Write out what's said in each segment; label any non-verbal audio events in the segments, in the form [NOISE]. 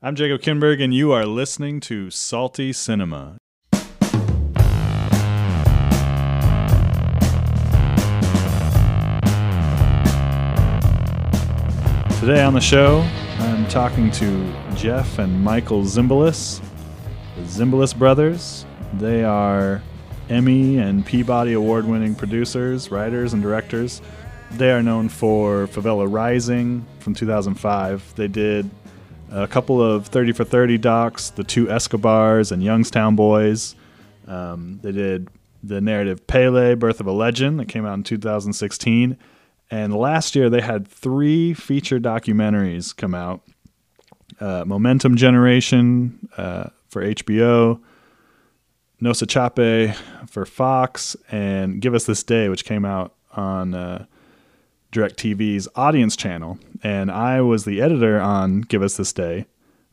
I'm Jacob Kinberg, and you are listening to Salty Cinema. Today on the show, I'm talking to Jeff and Michael Zimbalist, the Zimbalist brothers. They are Emmy and Peabody award winning producers, writers, and directors. They are known for Favela Rising from 2005. They did a couple of 30 for 30 docs, The Two Escobars and Youngstown Boys. Um, they did the narrative Pelé, Birth of a Legend, that came out in 2016. And last year they had three feature documentaries come out uh, Momentum Generation uh, for HBO, Nossa Chape for Fox, and Give Us This Day, which came out on uh, DirecTV's audience channel. And I was the editor on Give Us This Day.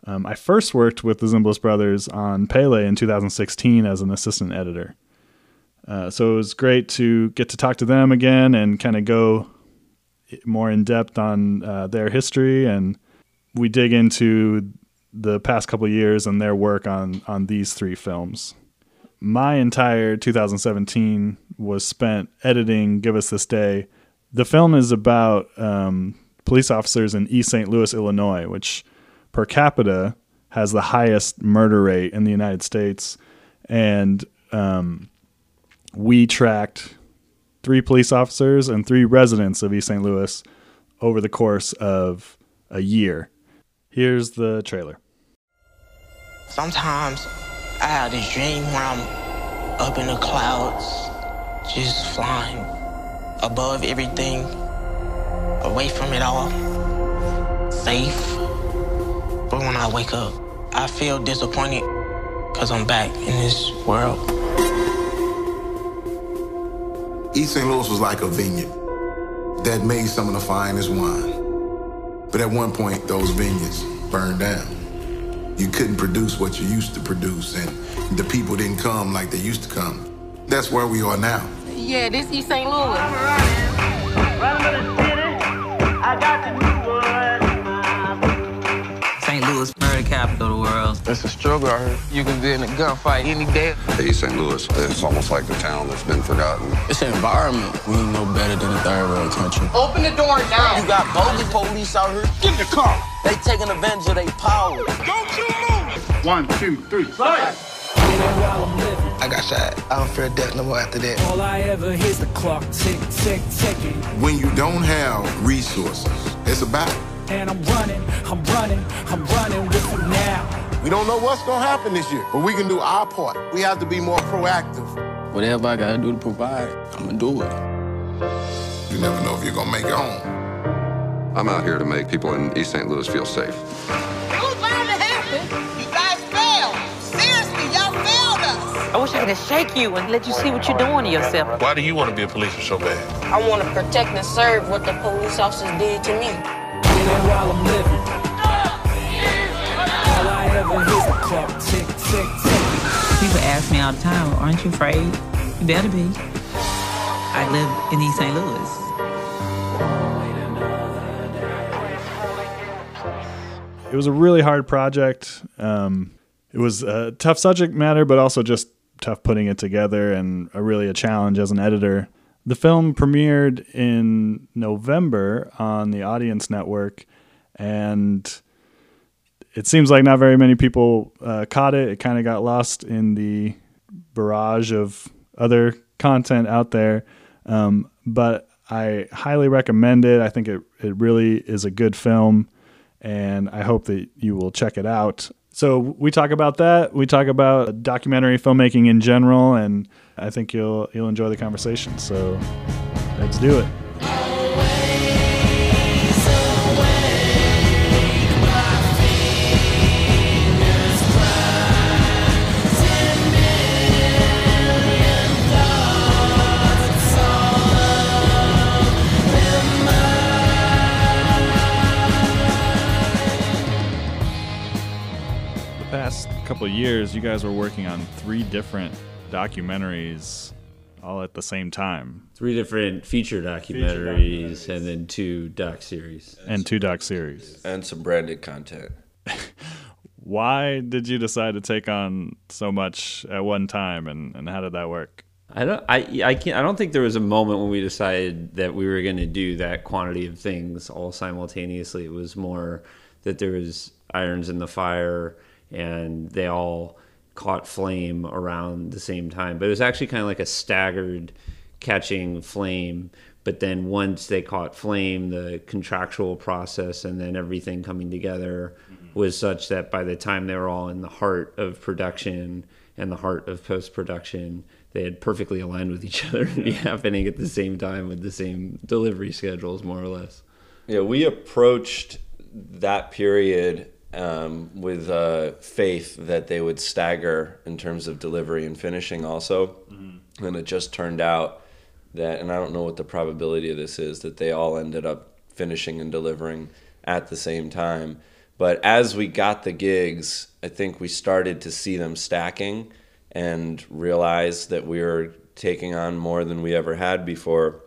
Um, I first worked with the Zimbalist brothers on Pelé in 2016 as an assistant editor. Uh, so it was great to get to talk to them again and kind of go more in depth on uh, their history, and we dig into the past couple years and their work on on these three films. My entire 2017 was spent editing "Give Us This Day." The film is about um, police officers in East St. Louis, Illinois, which per capita has the highest murder rate in the United States, and um, we tracked three police officers and three residents of East St. Louis over the course of a year. Here's the trailer. Sometimes I have this dream where I'm up in the clouds, just flying above everything, away from it all, safe. But when I wake up, I feel disappointed because I'm back in this world. East St. Louis was like a vineyard that made some of the finest wine. But at one point, those vineyards burned down. You couldn't produce what you used to produce, and the people didn't come like they used to come. That's where we are now. Yeah, this East St. Louis. St. Louis, murder capital of the world. It's a struggle out here. You can be in a gunfight any day. East St. Louis, it's almost like the town that's been forgotten. It's an environment. We ain't no better than a third world country. Open the door now. You got bogus police out here. Get in the car. They taking advantage of their power. Don't you move. One, two, three. I got shot. I don't fear death no more after that. All I ever hear is the clock tick, tick, ticking. When you don't have resources, it's a battle. And I'm running, I'm running, I'm running with you now. We don't know what's going to happen this year, but we can do our part. We have to be more proactive. Whatever I gotta do to provide, I'm gonna do it. You never know if you're going to make it home. I'm out here to make people in East St. Louis feel safe. It was bound to happen. I wish I could shake you and let you see what you're doing to yourself. Why do you want to be a policeman so bad? I want to protect and serve what the police officers did to me. While I'm living. All I ever hear is clock tick, tick, ticking. People ask me all the time, aren't you afraid? You better be. I live in East St. Louis. It was a really hard project. Um, it was a tough subject matter, but also just tough putting it together and a really a challenge as an editor. The film premiered in November on the Audience Network, and it seems like not very many people uh, caught it. It kind of got lost in the barrage of other content out there. Um, but I highly recommend it. I think it, it really is a good film, and I hope that you will check it out. So we talk about that. We talk about documentary filmmaking in general, and I think you'll you'll enjoy the conversation. So let's do it. Couple of years, you guys were working on three different documentaries all at the same time Three different feature documentaries and then two doc series. and two doc series. and some branded content. [LAUGHS] Why did you decide to take on so much at one time, and, and how did that work? I don't. I I can't. I don't think there was a moment when we decided that we were going to do that quantity of things all simultaneously. It was more that there was irons in the fire, and they all caught flame around the same time. But it was actually kind of like a staggered catching flame. But then once they caught flame, the contractual process and then everything coming together mm-hmm. was such that by the time they were all in the heart of production and the heart of post production, they had perfectly aligned with each [LAUGHS] other and be happening at the same time with the same delivery schedules, more or less. Yeah, we approached that period um, with uh, faith that they would stagger in terms of delivery and finishing also. Mm-hmm. And it just turned out that, and I don't know what the probability of this is, that they all ended up finishing and delivering at the same time. But as we got the gigs, I think we started to see them stacking and realize that we were taking on more than we ever had before.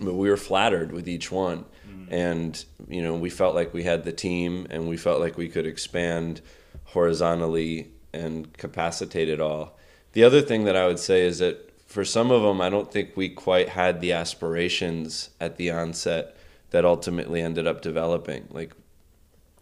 But we were flattered with each one. And, you know, we felt like we had the team and we felt like we could expand horizontally and capacitate it all. The other thing that I would say is that for some of them, I don't think we quite had the aspirations at the onset that ultimately ended up developing. Like,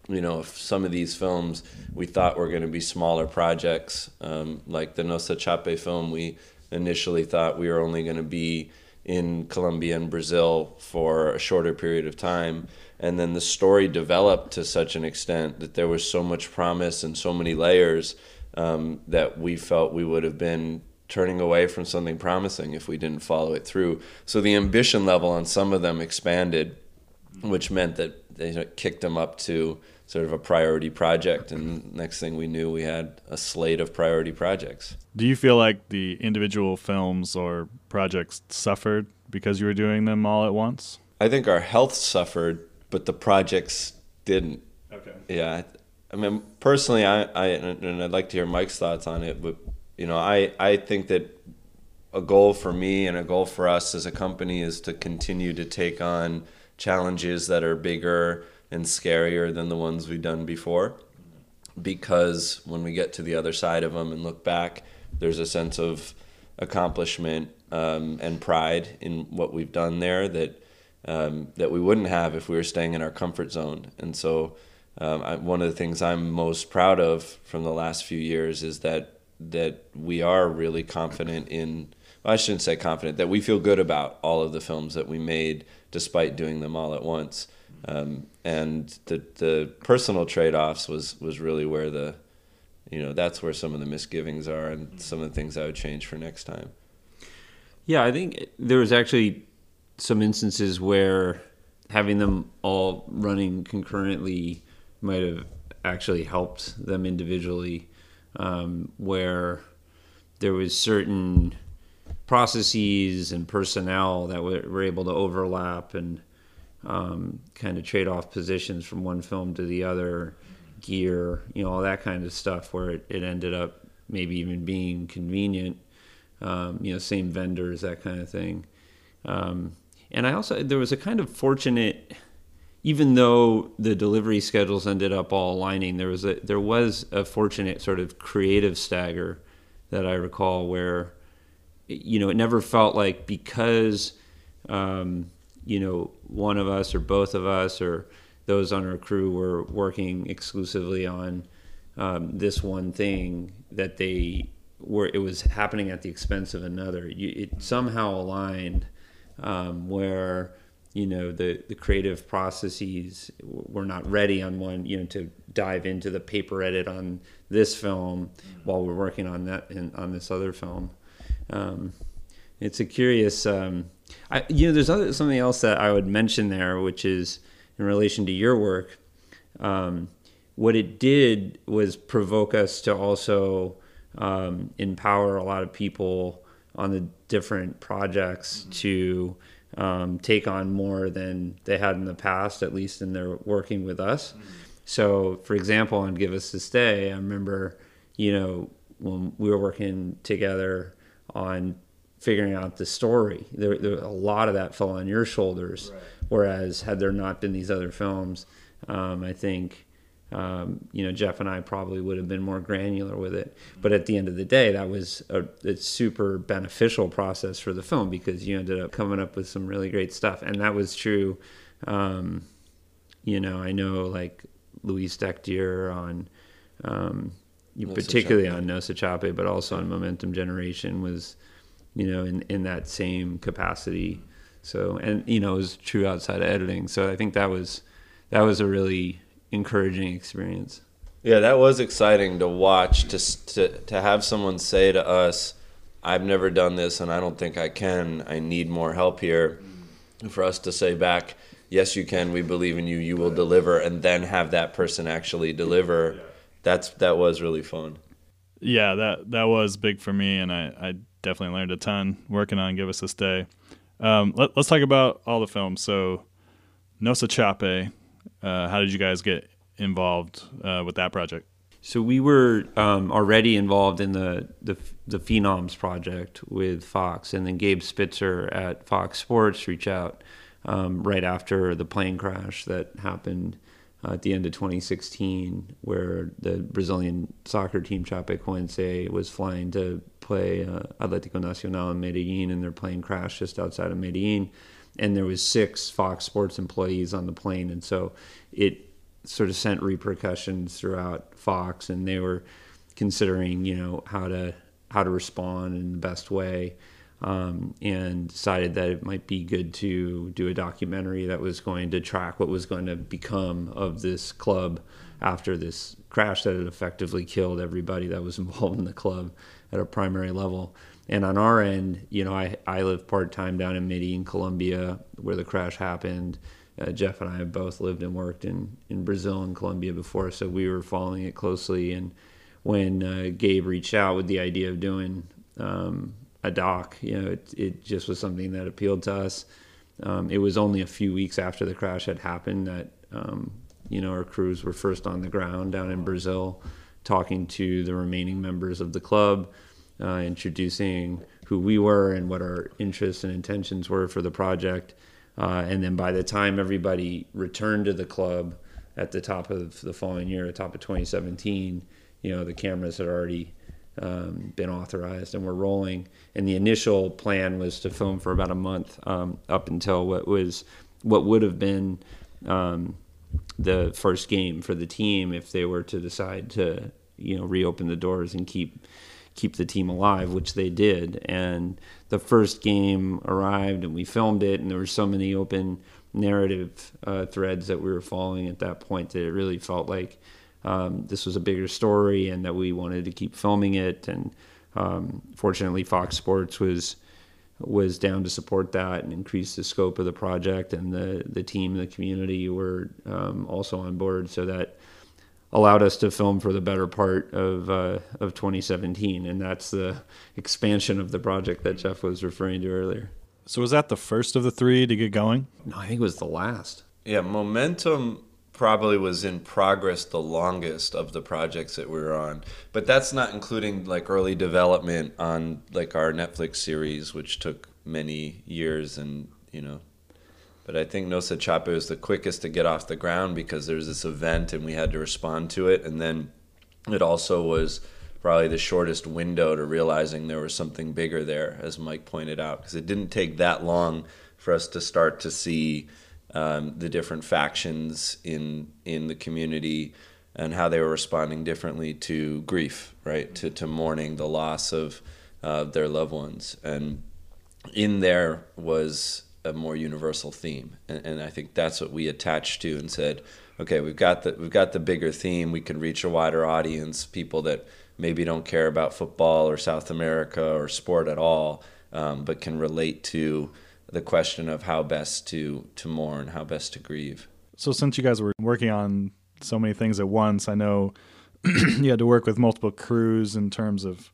you know, some of these films we thought were going to be smaller projects, um, like the Nossa Chape film, we initially thought we were only going to be in Colombia and Brazil for a shorter period of time. And then the story developed to such an extent that there was so much promise and so many layers um, that we felt we would have been turning away from something promising if we didn't follow it through. So the ambition level on some of them expanded, which meant that they kicked them up to sort of a priority project. And next thing we knew, we had a slate of priority projects. Do you feel like the individual films or projects suffered because you were doing them all at once? I think our health suffered, but the projects didn't. Okay. Yeah. I mean, personally, I, I and I'd like to hear Mike's thoughts on it, but you know, I, I think that a goal for me and a goal for us as a company is to continue to take on challenges that are bigger and scarier than the ones we've done before. Because when we get to the other side of them and look back, there's a sense of accomplishment um, and pride in what we've done there that um, that we wouldn't have if we were staying in our comfort zone. And so, um, I, one of the things I'm most proud of from the last few years is that that we are really confident in well, I shouldn't say confident that we feel good about all of the films that we made despite doing them all at once um, and the the personal trade-offs was was really where the you know that's where some of the misgivings are and some of the things I would change for next time. Yeah I think there was actually some instances where having them all running concurrently might have actually helped them individually um, where there was certain processes and personnel that were, were able to overlap and um, kind of trade off positions from one film to the other, gear, you know, all that kind of stuff, where it, it ended up maybe even being convenient, um, you know, same vendors, that kind of thing. Um, and I also, there was a kind of fortunate, even though the delivery schedules ended up all aligning, there was a there was a fortunate sort of creative stagger that I recall where, you know, it never felt like because, um, you know, one of us or both of us or those on our crew were working exclusively on um, this one thing that they were it was happening at the expense of another. You, it somehow aligned um, where you know the the creative processes were not ready on one you know to dive into the paper edit on this film while we're working on that in, on this other film um, it's a curious um, I, you know there's other, something else that I would mention there which is in relation to your work um, what it did was provoke us to also um, empower a lot of people on the different projects mm-hmm. to um, take on more than they had in the past, at least in their working with us. Mm-hmm. So, for example, on Give Us This Day, I remember, you know, when we were working together on figuring out the story, there, there a lot of that fell on your shoulders. Right. Whereas, had there not been these other films, um, I think Um, you know, Jeff and I probably would have been more granular with it, but at the end of the day, that was a, a super beneficial process for the film because you ended up coming up with some really great stuff, and that was true. Um, you know, I know like Luis Dectier on, um, particularly Chape. on Nossa Chape, but also on Momentum Generation was, you know, in, in that same capacity. So, and, you know, it was true outside of editing. So I think that was, that was a really encouraging experience. Yeah, that was exciting to watch. To, to to have someone say to us, "I've never done this, and I don't think I can. I need more help here." Mm-hmm. For us to say back, "Yes, you can. We believe in you. You will deliver," and then have that person actually deliver. That's that was really fun. Yeah, that that was big for me, and I, I definitely learned a ton working on Give Us This Day. Um, let, us talk about all the films. So, Nossa Chape, uh, how did you guys get involved uh, with that project? So we were um, already involved in the, the the Phenoms project with Fox, and then Gabe Spitzer at Fox Sports reached out um, right after the plane crash that happened uh, at the end of 2016, where the Brazilian soccer team Chapecoense was flying to play uh, Atlético Nacional in Medellin, and their plane crashed just outside of Medellin, and there was six Fox Sports employees on the plane, and so it sort of sent repercussions throughout Fox, and they were considering, you know, how to how to respond in the best way, um, and decided that it might be good to do a documentary that was going to track what was going to become of this club after this crash that had effectively killed everybody that was [LAUGHS] involved in the club at a primary level. And on our end, you know, I, I live part time down in Medellin, Colombia, where the crash happened. Uh, Jeff and I have both lived and worked in, in Brazil and Colombia before, so we were following it closely. And when uh, Gabe reached out with the idea of doing um, a doc, you know, it, it just was something that appealed to us. Um, it was only a few weeks after the crash had happened that, um, you know, our crews were first on the ground down in Brazil talking to the remaining members of the club, uh, introducing who we were and what our interests and intentions were for the project. Uh, and then by the time everybody returned to the club at the top of the following year, at the top of 2017, you know, the cameras had already um, been authorized and were rolling. And the initial plan was to film for about a month um, up until what was what would have been um, the first game for the team if they were to decide to, you know, reopen the doors and keep keep the team alive, which they did. And the first game arrived, and we filmed it, and there were so many open narrative uh, threads that we were following at that point that it really felt like um, this was a bigger story, and that we wanted to keep filming it. And um, fortunately, Fox Sports was was down to support that and increase the scope of the project, and the the team, the community were um, also on board, so that allowed us to film for the better part of uh, of 2017, and that's the expansion of the project that Jeff was referring to earlier. So was that the first of the three to get going? No, I think it was the last. Yeah, Momentum probably was in progress the longest of the projects that we were on. But that's not including like early development on like our Netflix series, which took many years and, you know. But I think Nossa Chape was the quickest to get off the ground because there was this event and we had to respond to it. And then it also was probably the shortest window to realizing there was something bigger there, as Mike pointed out, because it didn't take that long for us to start to see um, the different factions in in the community and how they were responding differently to grief, right? To to mourning the loss of uh, their loved ones, and in there was a more universal theme, and, and I think that's what we attached to and said, okay, we've got the we've got the bigger theme. We can reach a wider audience, people that maybe don't care about football or South America or sport at all, um, but can relate to the question of how best to to mourn, how best to grieve. So since you guys were working on so many things at once, I know [CLEARS THROAT] you had to work with multiple crews in terms of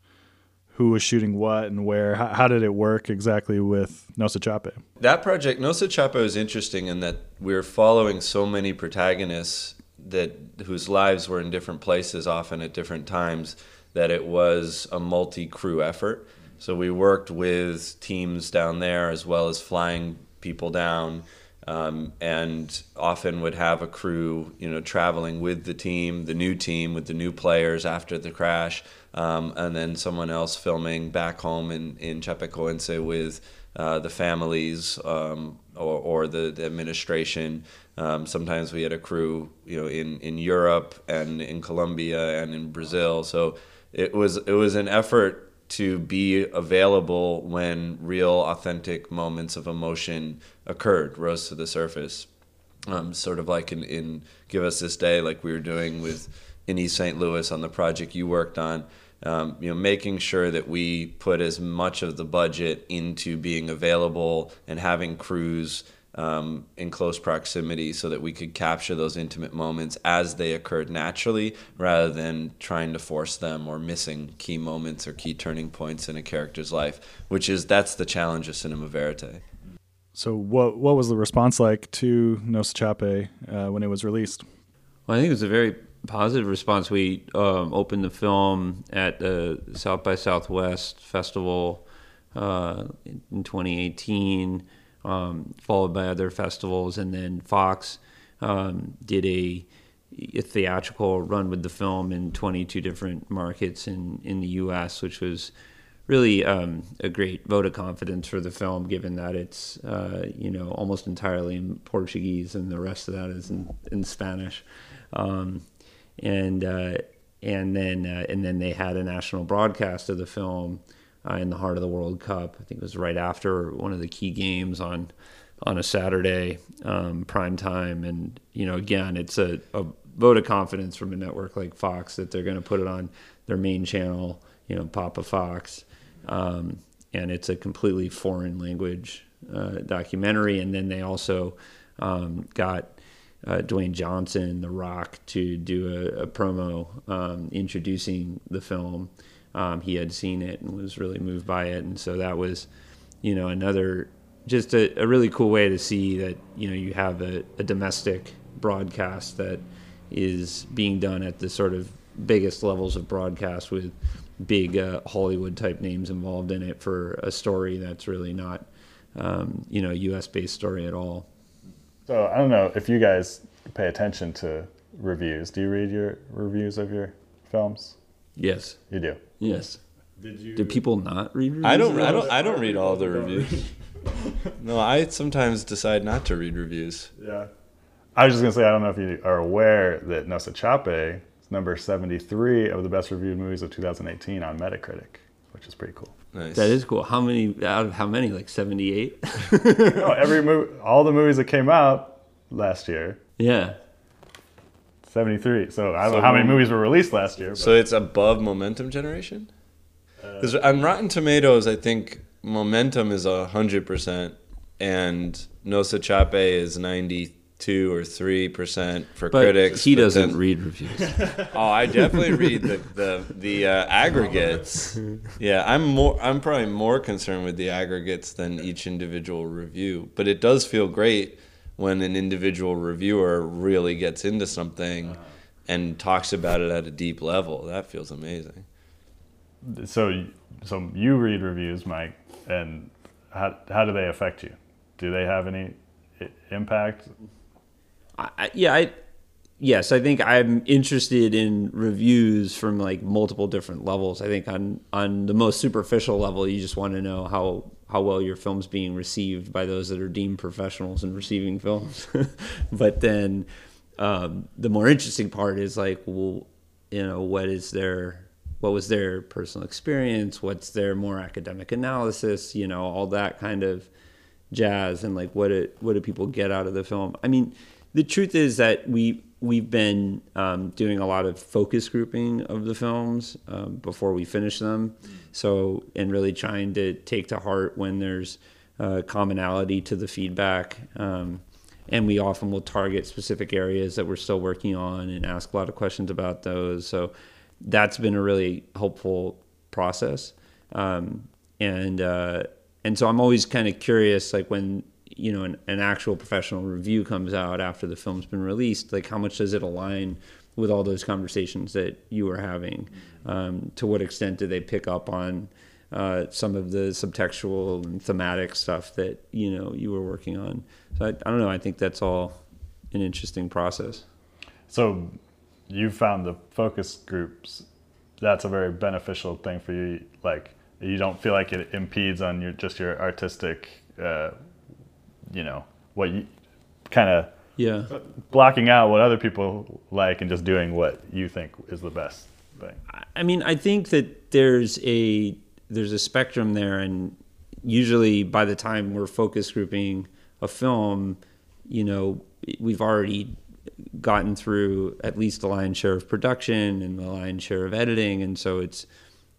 who was shooting what and where. How, how did it work exactly with Nossa Chape? That project, Nossa Chape, was interesting in that we were following so many protagonists that whose lives were in different places, often at different times, that it was a multi-crew effort. So we worked with teams down there as well as flying people down um, and often would have a crew, you know, traveling with the team, the new team, with the new players after the crash, um, and then someone else filming back home in in Chapecoense with uh, the families um, or, or the, the administration. Um, sometimes we had a crew, you know, in, in Europe and in Colombia and in Brazil. So it was it was an effort to be available when real, authentic moments of emotion occurred, rose to the surface. Um, sort of like in, in Give Us This Day, like we were doing with in East St. Louis on the project you worked on. Um, you know, making sure that we put as much of the budget into being available and having crews um, in close proximity so that we could capture those intimate moments as they occurred naturally rather than trying to force them or missing key moments or key turning points in a character's life, which is that's the challenge of cinema verite. So, what what was the response like to Nossa Chape uh, when it was released? Well, I think it was a very positive response. We um, opened the film at the South by Southwest Festival uh, in 2018 um, followed by other festivals, and then Fox um, did a, a, theatrical run with the film in 22 different markets in in the U.S., which was really um, a great vote of confidence for the film, given that it's uh, you know almost entirely in Portuguese and the rest of that is in, in Spanish, um, and uh, and then uh, and then they had a national broadcast of the film uh, in the heart of the World Cup. I think it was right after one of the key games on on a Saturday um, prime time, and you know, again, it's a, a, vote of confidence from a network like Fox that they're going to put it on their main channel, you know, Papa Fox, um, and it's a completely foreign language uh, documentary, and then they also um, got. Uh, Dwayne Johnson, The Rock, to do a, a promo um, introducing the film, um, he had seen it and was really moved by it, and so that was, you know, another just a, a really cool way to see that you know you have a, a domestic broadcast that is being done at the sort of biggest levels of broadcast with big uh, Hollywood type names involved in it for a story that's really not, um, you know, U.S. based story at all. So I don't know if you guys pay attention to reviews. Do you read your reviews of your films? Yes, you do. Yes. Did you? Do people not read reviews? I don't. I don't. I don't read all the reviews. [LAUGHS] no, I sometimes decide not to read reviews. Yeah. I was just gonna say I don't know if you are aware that Nossa Chape is number seventy three of the best reviewed movies of 2018 on Metacritic, which is pretty cool. Nice. That is cool. How many out of how many? Like seventy eight. [LAUGHS] no, every movie, all the movies that came out last year. Yeah. 73. So I don't so, know how many movies were released last year. But. So it's above Momentum Generation? Because uh, on Rotten Tomatoes, I think Momentum is 100% and Nossa Chape is 92 or 3% for but critics. He doesn't then, read reviews. [LAUGHS] oh, I definitely read the, the, the uh, aggregates. Yeah, I'm more I'm probably more concerned with the aggregates than each individual review, but it does feel great when an individual reviewer really gets into something uh-huh. and talks about it at a deep level. That feels amazing. So, so you read reviews, Mike, and how how do they affect you? Do they have any impact? I, yeah, I yes, I think I'm interested in reviews from like multiple different levels. I think on on the most superficial level, you just want to know how how well your film's being received by those that are deemed professionals in receiving films. [LAUGHS] but then um, the more interesting part is like, well, you know, what is their what was their personal experience? What's their more academic analysis? You know, all that kind of jazz, and like, what it what do people get out of the film? I mean, the truth is that we we've been um, doing a lot of focus grouping of the films um, before we finish them. So, and really trying to take to heart when there's uh, commonality to the feedback. Um, and we often will target specific areas that we're still working on and ask a lot of questions about those. So, that's been a really helpful process. Um, and uh, and so I'm always kind of curious, like when you know an, an actual professional review comes out after the film's been released like how much does it align with all those conversations that you were having um, to what extent do they pick up on uh, some of the subtextual and thematic stuff that you know you were working on. So I, I don't know. I think that's all an interesting process. So you found the focus groups. That's a very beneficial thing for you. Like you don't feel like it impedes on your just your artistic, uh, you know, what you kind of Yeah. blocking out what other people like and just doing what you think is the best thing. I mean, I think that there's a there's a spectrum there, and usually by the time we're focus grouping a film, you know, we've already gotten through at least the lion's share of production and the lion's share of editing, and so it's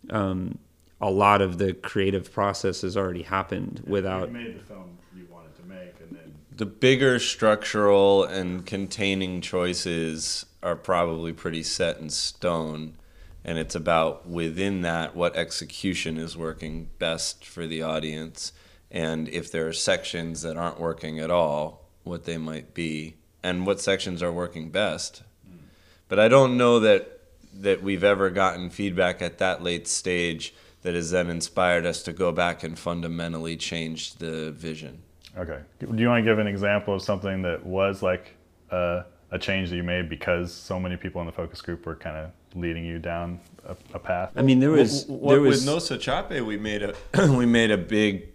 um, a lot of the creative process has already happened without. made the film you wanted to make, and then The bigger structural and containing choices are probably pretty set in stone. And it's about within that what execution is working best for the audience. And if there are sections that aren't working at all, what they might be, and what sections are working best. But I don't know that that we've ever gotten feedback at that late stage that has then inspired us to go back and fundamentally change the vision. Okay. Do you want to give an example of something that was like a, a change that you made because so many people in the focus group were kind of leading you down a, a path? I mean, there was What- there was with Nossa Chape, we made a [CLEARS THROAT] we made a big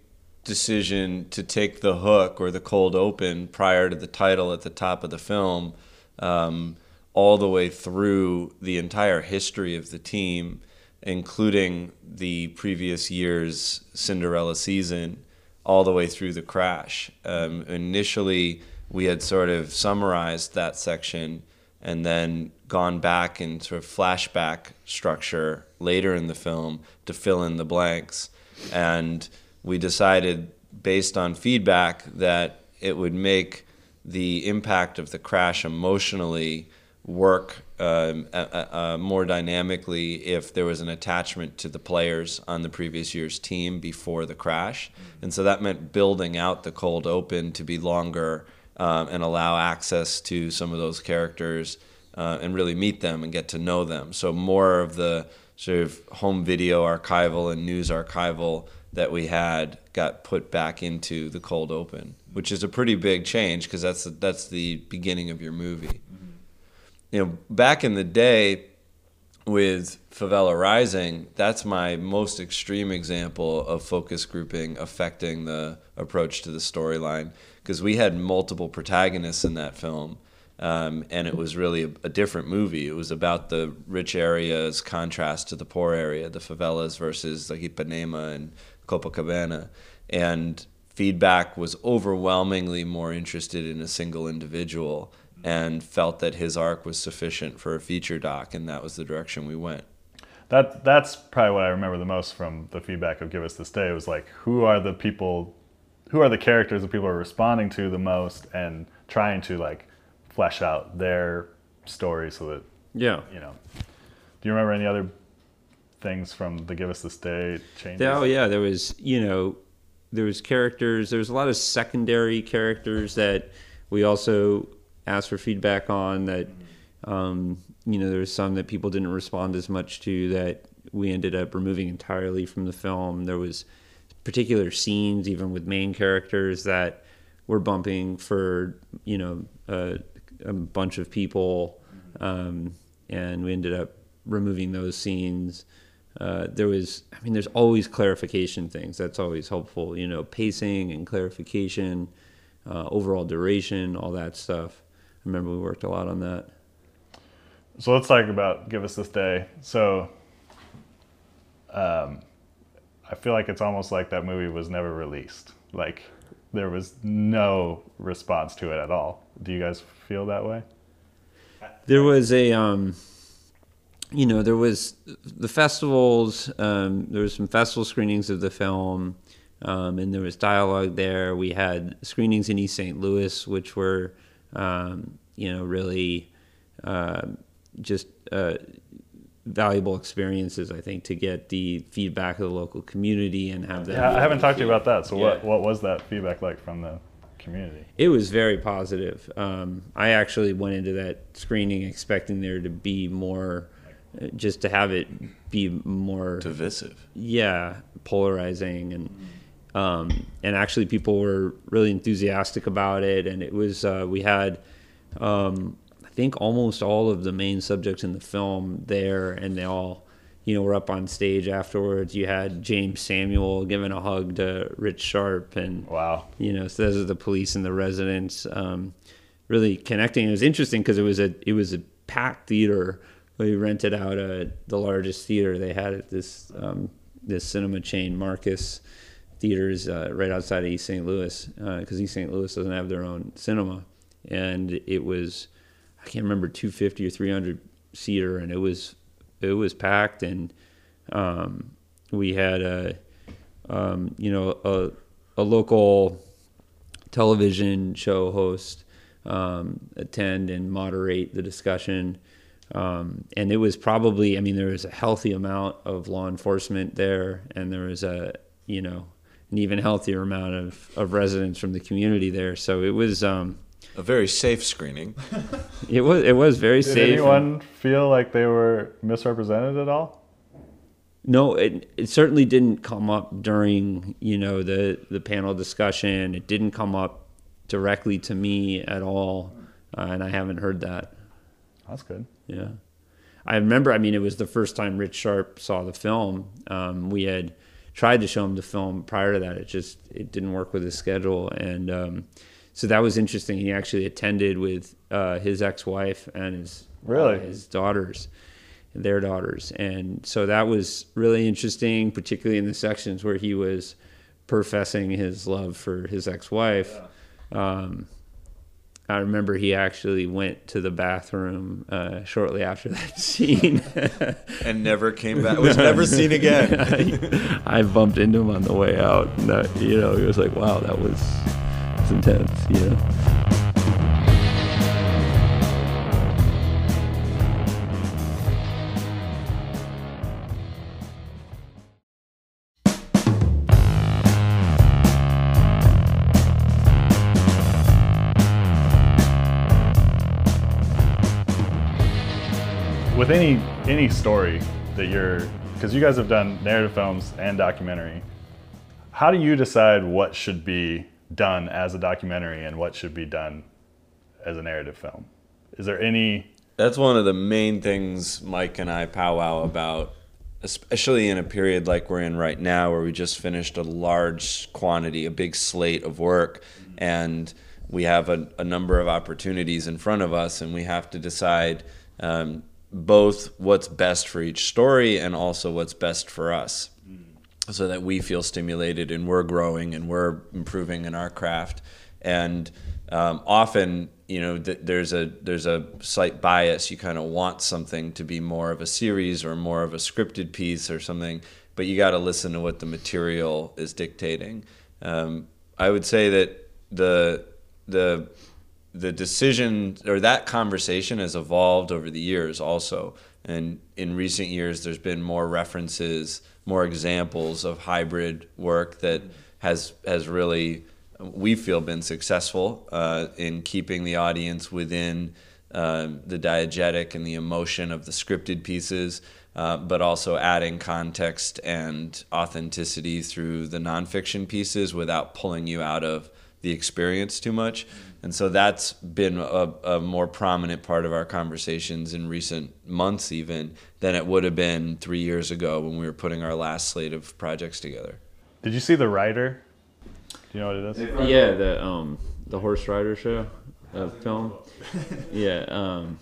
decision to take the hook or the cold open prior to the title at the top of the film, um, all the way through the entire history of the team, including the previous year's Cinderella season, all the way through the crash. Um, initially, we had sort of summarized that section and then gone back in sort of flashback structure later in the film to fill in the blanks. And we decided, based on feedback, that it would make the impact of the crash emotionally work um, uh, uh, more dynamically if there was an attachment to the players on the previous year's team before the crash. And so that meant building out the cold open to be longer um, and allow access to some of those characters uh, and really meet them and get to know them. So more of the sort of home video archival and news archival that we had got put back into the cold open, which is a pretty big change because that's the, that's the beginning of your movie. You know, back in the day with Favela Rising, that's my most extreme example of focus grouping affecting the approach to the storyline because we had multiple protagonists in that film. Um, and it was really a, a different movie. It was about the rich area's contrast to the poor area, the favelas versus like Ipanema and Copacabana. And feedback was overwhelmingly more interested in a single individual and felt that his arc was sufficient for a feature doc, and that was the direction we went. That that's probably what I remember the most from the feedback of Give Us This Day. It was like, who are the people, who are the characters that people are responding to the most, and trying to like flesh out their story so that Yeah. you know. Do you remember any other things from the Give Us This Day changes? Oh yeah, there was you know there was characters. There was a lot of secondary characters that we also asked for feedback on. That um, you know there was some that people didn't respond as much to that we ended up removing entirely from the film. There was particular scenes, even with main characters, that were bumping for you know a, a bunch of people, um, and we ended up removing those scenes. Uh, there was, I mean, there's always clarification things. That's always helpful. You know, pacing and clarification, uh, overall duration, all that stuff. Remember we worked a lot on that. So let's talk about Give Us This Day. So, um, I feel like it's almost like that movie was never released. Like there was no response to it at all. Do you guys feel that way? There was a, um, you know, there was the festivals. Um, there was some festival screenings of the film, um, and there was dialogue there. We had screenings in East St. Louis, which were, um, you know, really uh, just uh, valuable experiences. I think to get the feedback of the local community and have that. Yeah, I haven't talked to you about that. So Yeah. what what was that feedback like from the community? It was very positive. Um, I actually went into that screening expecting there to be more, uh, just to have it be more Divisive. Yeah, polarizing and um, and actually people were really enthusiastic about it. And it was uh, we had um, I think almost all of the main subjects in the film there. And they all you know were up on stage afterwards. You had James Samuel giving a hug to Rich Sharp and wow. you know so those are the police and the residents um, really connecting. It was interesting because it was a it was a packed theater. We rented out a, the largest theater they had at this um, this cinema chain Marcus theaters uh, right outside of East St. Louis because uh, East St. Louis doesn't have their own cinema, and it was I can't remember 250 or 300 seater, and it was it was packed, and um, we had a um, you know a a local television show host um, attend and moderate the discussion. Um, and it was probably, I mean, there was a healthy amount of law enforcement there, and there was a, you know, an even healthier amount of, of residents from the community there. So it was um, a very safe screening. [LAUGHS] it was it was very Did safe. Did anyone feel like they were misrepresented at all? No, it it certainly didn't come up during you know the the panel discussion. It didn't come up directly to me at all, uh, and I haven't heard that. That's good. Yeah, I remember. I mean, it was the first time Rich Sharp saw the film. Um, we had tried to show him the film prior to that. It just it didn't work with his schedule, and um, so that was interesting. He actually attended with uh, his ex-wife and his really uh, his daughters, their daughters, and so that was really interesting, particularly in the sections where he was professing his love for his ex-wife. Yeah. Um, I remember he actually went to the bathroom uh, shortly after that [LAUGHS] scene and never came back. Was never seen again. I, [LAUGHS] I, bumped into him on the way out, and that, you know, he was like, "Wow, that was, was intense," you know. With any any story that you're because you guys have done narrative films and documentary how do you decide what should be done as a documentary and what should be done as a narrative film? Is there any? That's one of the main things mike and i powwow about especially in a period like we're in right now where we just finished a large quantity a big slate of work and we have a, a number of opportunities in front of us and we have to decide um, both what's best for each story and also what's best for us so that we feel stimulated and we're growing and we're improving in our craft. And um, often you know th- there's a there's a slight bias. You kind of want something to be more of a series or more of a scripted piece or something but you got to listen to what the material is dictating. Um, i would say that the the the decision or that conversation has evolved over the years also and in recent years there's been more references more examples of hybrid work that has has really we feel been successful uh, in keeping the audience within uh, the diegetic and the emotion of the scripted pieces uh, but also adding context and authenticity through the nonfiction pieces without pulling you out of the experience too much. And so that's been a, a, more prominent part of our conversations in recent months, even than it would have been three years ago when we were putting our last slate of projects together. Did you see The Rider? Do you know what it is? Yeah, the um, the Horse Rider show uh, film. [LAUGHS] Yeah. Um,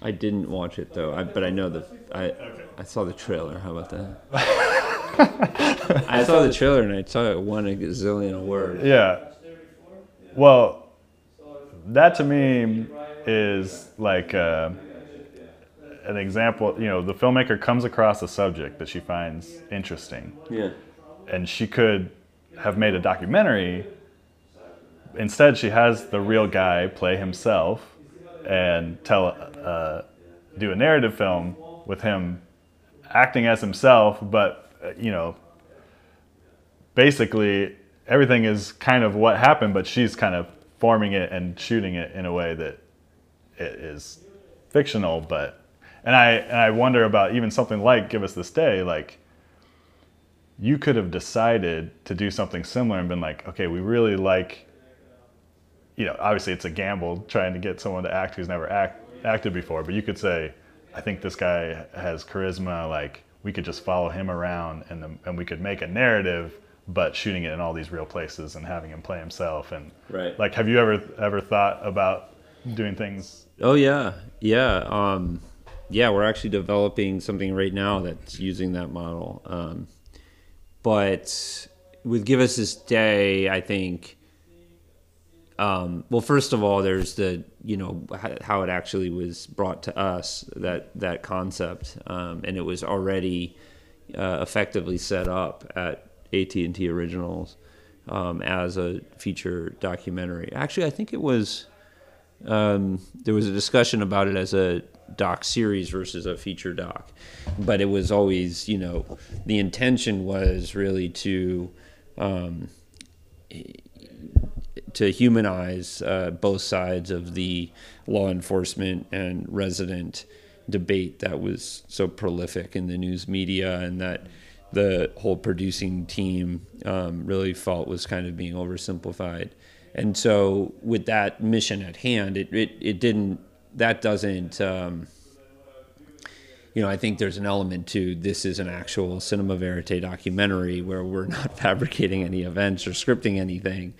I didn't watch it though, I, but I know the I I saw the trailer. How about that? [LAUGHS] I saw the trailer and I saw it won a gazillion awards. Yeah. Well, that to me is like uh, an example. You know, the filmmaker comes across a subject that she finds interesting. Yeah. And she could have made a documentary. Instead, she has the real guy play himself and tell, uh, do a narrative film with him acting as himself, but uh, you know, basically everything is kind of what happened, but she's kind of forming it and shooting it in a way that it is fictional. But and I and I wonder about even something like "Give Us This Day." Like you could have decided to do something similar and been like, okay, we really like, you know, obviously it's a gamble trying to get someone to act who's never act, acted before, but you could say, I think this guy has charisma. Like we could just follow him around and the, and we could make a narrative, but shooting it in all these real places and having him play himself. And Right. like, have you ever ever thought about doing things? Oh yeah, yeah, um, yeah. We're actually developing something right now that's using that model. Um, but with Give Us This Day, I think. Um, well, first of all, there's the you know how it actually was brought to us that that concept, um, and it was already uh, effectively set up at AT and T Originals um, as a feature documentary. Actually, I think it was um, there was a discussion about it as a doc series versus a feature doc, but it was always, you know, the intention was really to um, to humanize uh, both sides of the law enforcement and resident debate that was so prolific in the news media and that the whole producing team um, really felt was kind of being oversimplified. And so, with that mission at hand, it, it, it didn't, that doesn't, um, you know, I think there's an element to this is an actual cinema verite documentary where we're not [LAUGHS] fabricating any events or scripting anything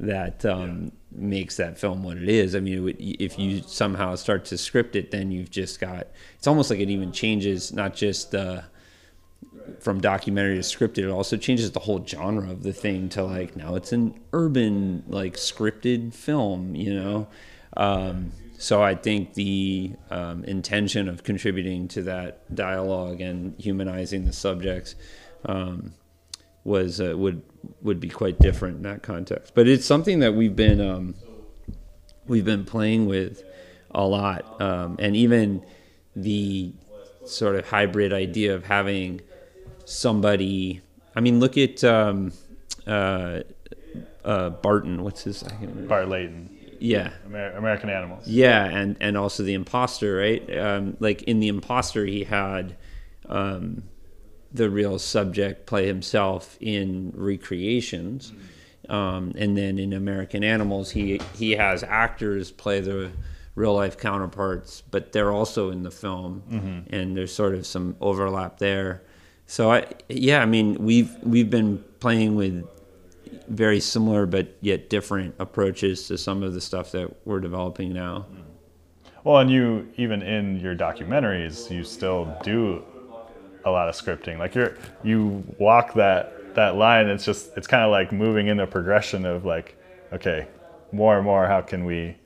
that um, makes that film what it is. I mean, if you somehow start to script it, then you've just got, it's almost like it even changes not just the, from documentary to scripted, it also changes the whole genre of the thing to like now it's an urban like scripted film, you know. Um, so I think the um, intention of contributing to that dialogue and humanizing the subjects um, was uh, would would be quite different in that context. But it's something that we've been um, we've been playing with a lot, um, and even the sort of hybrid idea of having somebody. I mean, look at um, uh, uh, Barton. What's his? Bart Layton. Yeah. Amer- American Animals. Yeah, and and also the imposter, right? Um, like in the imposter, he had um, the real subject play himself in recreations, um, and then in American Animals, he he has actors play the real life counterparts, but they're also in the film, Mhm. and there's sort of some overlap there. So I yeah, I mean we've we've been playing with very similar but yet different approaches to some of the stuff that we're developing now. Mm-hmm. Well, and you even in your documentaries, you still do a lot of scripting. Like you're you walk that that line. It's just it's kind of like moving in a progression of like, okay, more and more. How can we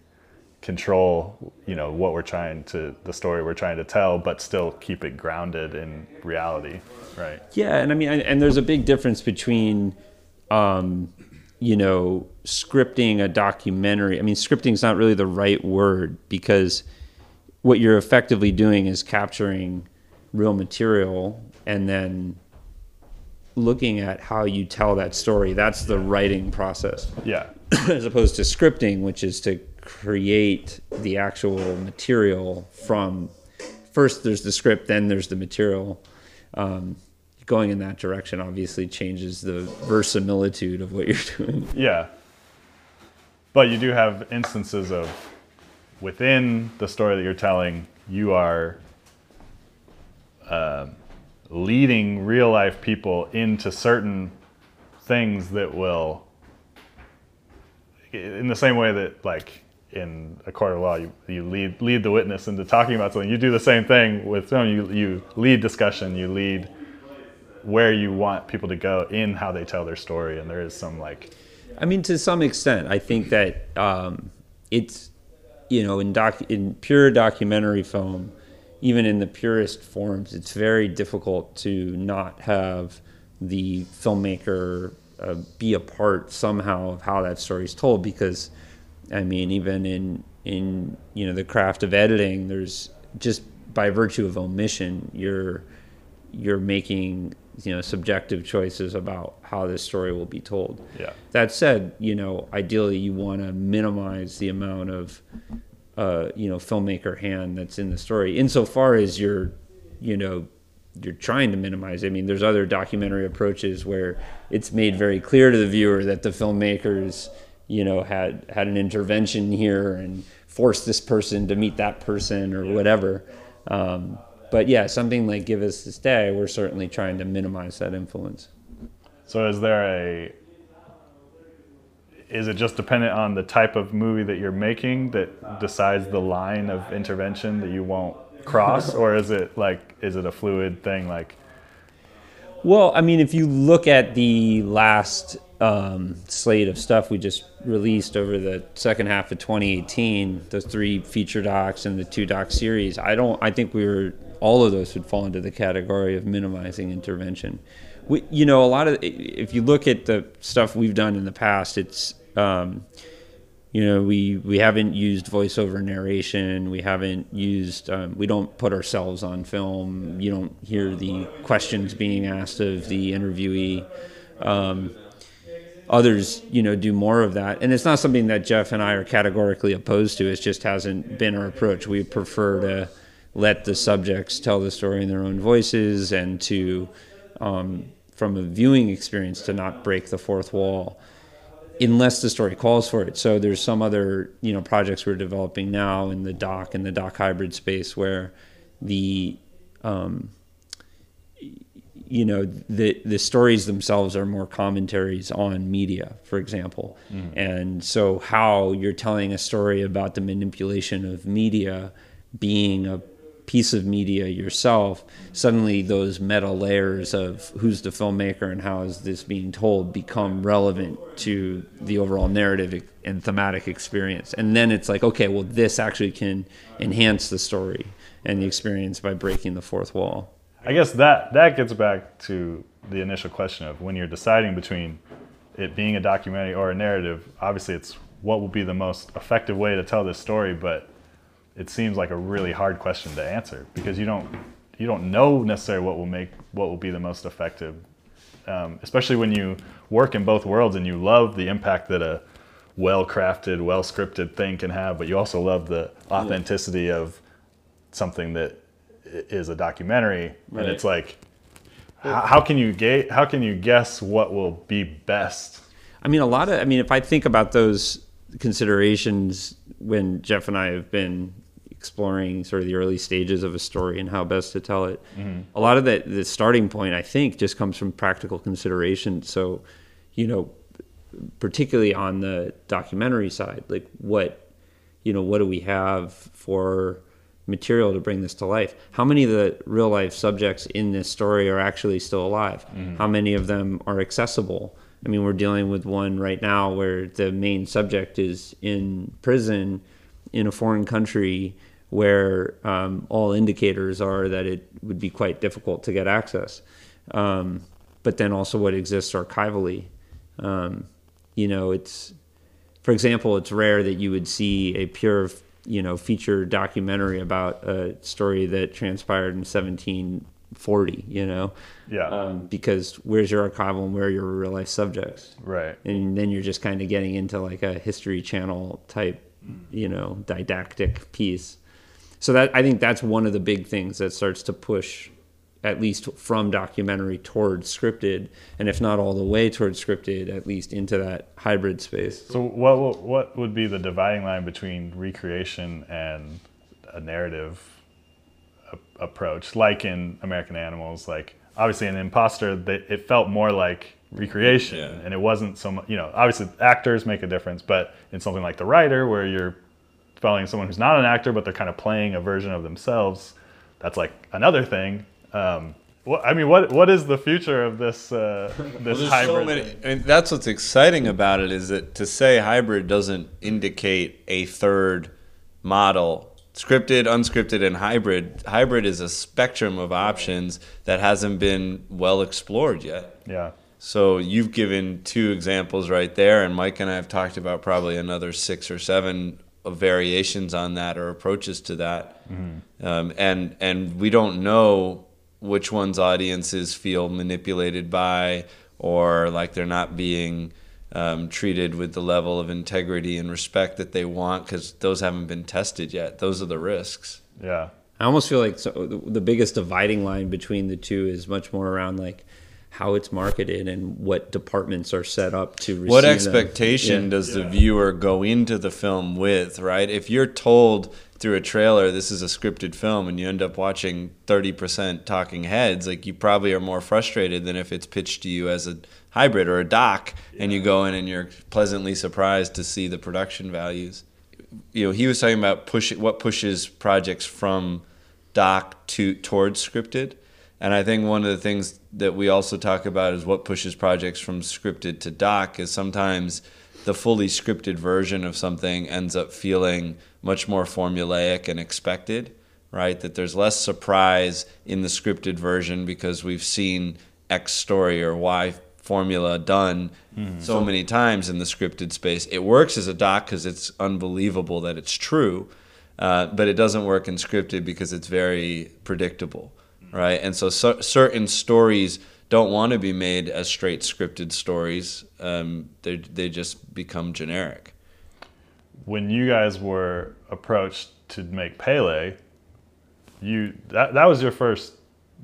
control you know what we're trying to the story we're trying to tell, but still keep it grounded in reality, right? Yeah, and I mean, and, there's a big difference between, um, you know, scripting a documentary. I mean, scripting is not really the right word because what you're effectively doing is capturing real material and then looking at how you tell that story. That's the writing process. Yeah. [CLEARS THROAT] As opposed to scripting, which is to create the actual material from first there's the script, then there's the material. Um, going in that direction obviously changes the verisimilitude of what [LAUGHS] you're doing. Yeah. But you do have instances of within the story that you're telling, you are uh, leading real life people into certain things that will, in the same way that, like, in a court of law, you, you lead lead the witness into talking about something. You do the same thing with film. You you lead discussion. You lead where you want people to go in how they tell their story, and there is some like I mean, to some extent, I think that um, it's you know in doc in pure documentary film, even in the purest forms, it's very difficult to not have the filmmaker uh, be a part somehow of how that story is told. Because, I mean, even in in you know the craft of editing, there's just by virtue of omission, you're you're making you know subjective choices about how this story will be told. Yeah. That said, you know, ideally you want to minimize the amount of uh, you know filmmaker hand that's in the story, insofar as you're, you know, you're trying to minimize. I mean, there's other documentary approaches where it's made very clear to the viewer that the filmmakers, you know, had had an intervention here and forced this person to meet that person or whatever. Um, but yeah, something like Give Us This Day, we're certainly trying to minimize that influence. So is there a is it just dependent on the type of movie that you're making that decides the line of intervention that you won't cross [LAUGHS] or is it like is it a fluid thing like well i mean if you look at the last um, slate of stuff we just released over the second half of 2018 the three feature docs and the two doc series i don't i think we were all of those would fall into the category of minimizing intervention. We, you know a lot of if you look at the stuff we've done in the past it's um, you know we we haven't used voiceover narration. We haven't used um, we don't put ourselves on film. You don't hear the questions being asked of the interviewee. Um, others you know do more of that. And it's not something that jeff and i are categorically opposed to. It just hasn't been our approach. We prefer to let the subjects tell the story in their own voices and to um, from a viewing experience to not break the fourth wall unless the story calls for it. So there's some other you know projects we're developing now in the doc and the doc hybrid space where the um, you know the the stories themselves are more commentaries on media, for example, mm. and so how you're telling a story about the manipulation of media being a piece of media yourself, suddenly those meta layers of who's the filmmaker and how is this being told become relevant to the overall narrative and thematic experience. And then it's like, okay, well, this actually can enhance the story and the experience by breaking the fourth wall. I guess that that gets back to the initial question of when you're deciding between it being a documentary or a narrative. Obviously, it's what will be the most effective way to tell this story, but it seems like a really hard question to answer because you don't you don't know necessarily what will make what will be the most effective, um, especially when you work in both worlds and you love the impact that a well crafted, well scripted thing can have, but you also love the authenticity yeah. of something that is a documentary, right. and it's like. How, how can you ga- How can you guess what will be best? I mean, a lot of. I mean, if I think about those considerations when Jeff and I have been exploring sort of the early stages of a story and how best to tell it. Mm-hmm. A lot of that, the starting point, I think, just comes from practical consideration. So, you know, particularly on the documentary side, like what, you know, what do we have for material to bring this to life? How many of the real life subjects in this story are actually still alive? Mm-hmm. How many of them are accessible? I mean, we're dealing with one right now where the main subject is in prison in a foreign country where um, all indicators are that it would be quite difficult to get access. Um, but then also what exists archivally. Um, you know, it's, for example, it's rare that you would see a pure, you know, feature documentary about a story that transpired in 1740, you know? Yeah. Um, because where's your archival and where are your real life subjects? Right. And then you're just kind of getting into like a history channel type, you know, didactic piece so that I think that's one of the big things that starts to push at least from documentary towards scripted, and if not all the way towards scripted, at least into that hybrid space. So, what what would be the dividing line between recreation and a narrative a- approach? Like in American Animals, like obviously in Imposter, they, it felt more like recreation, yeah. and it wasn't so much. You know, obviously actors make a difference, but in something like The Writer, where you're following someone who's not an actor, but they're kind of playing a version of themselves. That's like another thing. Um, what, I mean, what what is the future of this uh, [LAUGHS] this well, hybrid? So many, I mean, that's what's exciting about it is that to say hybrid doesn't indicate a third model. Scripted, unscripted, and hybrid. Hybrid is a spectrum of options that hasn't been well explored yet. Yeah. So you've given two examples right there, and Mike and I have talked about probably another six or seven variations on that or approaches to that, mm-hmm. um, and and we don't know which ones audiences feel manipulated by or like they're not being um, treated with the level of integrity and respect that they want because those haven't been tested yet. Those are the risks. Yeah. I almost feel like so, the, the biggest dividing line between the two is much more around like how it's marketed and what departments are set up to receive what them. expectation Yeah. does the viewer go into the film with right if you're told through a trailer this is a scripted film and you end up watching 30% talking heads like you probably are more frustrated than if it's pitched to you as a hybrid or a doc and you go in and you're pleasantly surprised to see the production values you know he was talking about push what pushes projects from doc to towards scripted and I think one of the things that we also talk about is what pushes projects from scripted to doc is sometimes the fully scripted version of something ends up feeling much more formulaic and expected, right? That there's less surprise in the scripted version because we've seen X story or Y formula done so many times in the scripted space. It works as a doc because it's unbelievable that it's true, uh, but it doesn't work in scripted because it's very predictable right? And so, cer- certain stories don't want to be made as straight scripted stories. Um, they they just become generic. When you guys were approached to make Pelé, you that that was your first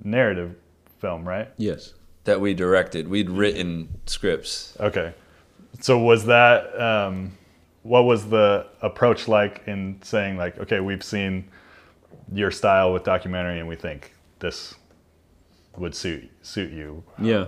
narrative film, right? Yes. That we directed. We'd written scripts. Okay. So was that um, what was the approach like in saying like, okay, we've seen your style with documentary, and we think this would suit suit you. Yeah.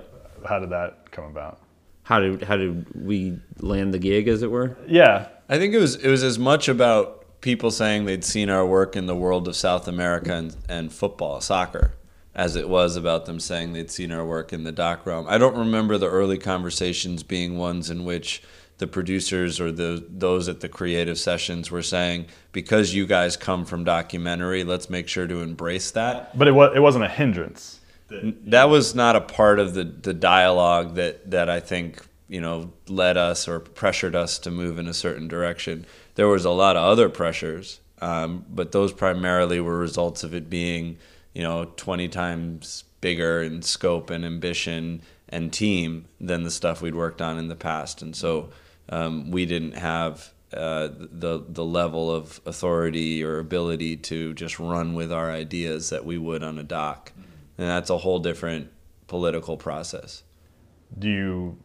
How did that come about? How did how did we land the gig, as it were? Yeah. I think it was it was as much about people saying they'd seen our work in the world of South America and, and football, soccer, as it was about them saying they'd seen our work in the doc realm. I don't remember the early conversations being ones in which the producers or the those at the creative sessions were saying because you guys come from documentary, let's make sure to embrace that. But it was it wasn't a hindrance. That was not a part of the the dialogue that that I think you know led us or pressured us to move in a certain direction. There was a lot of other pressures, um, but those primarily were results of it being you know 20 times bigger in scope and ambition and team than the stuff we'd worked on in the past, and so um, we didn't have uh, the the level of authority or ability to just run with our ideas that we would on a doc, and that's a whole different political process. Do you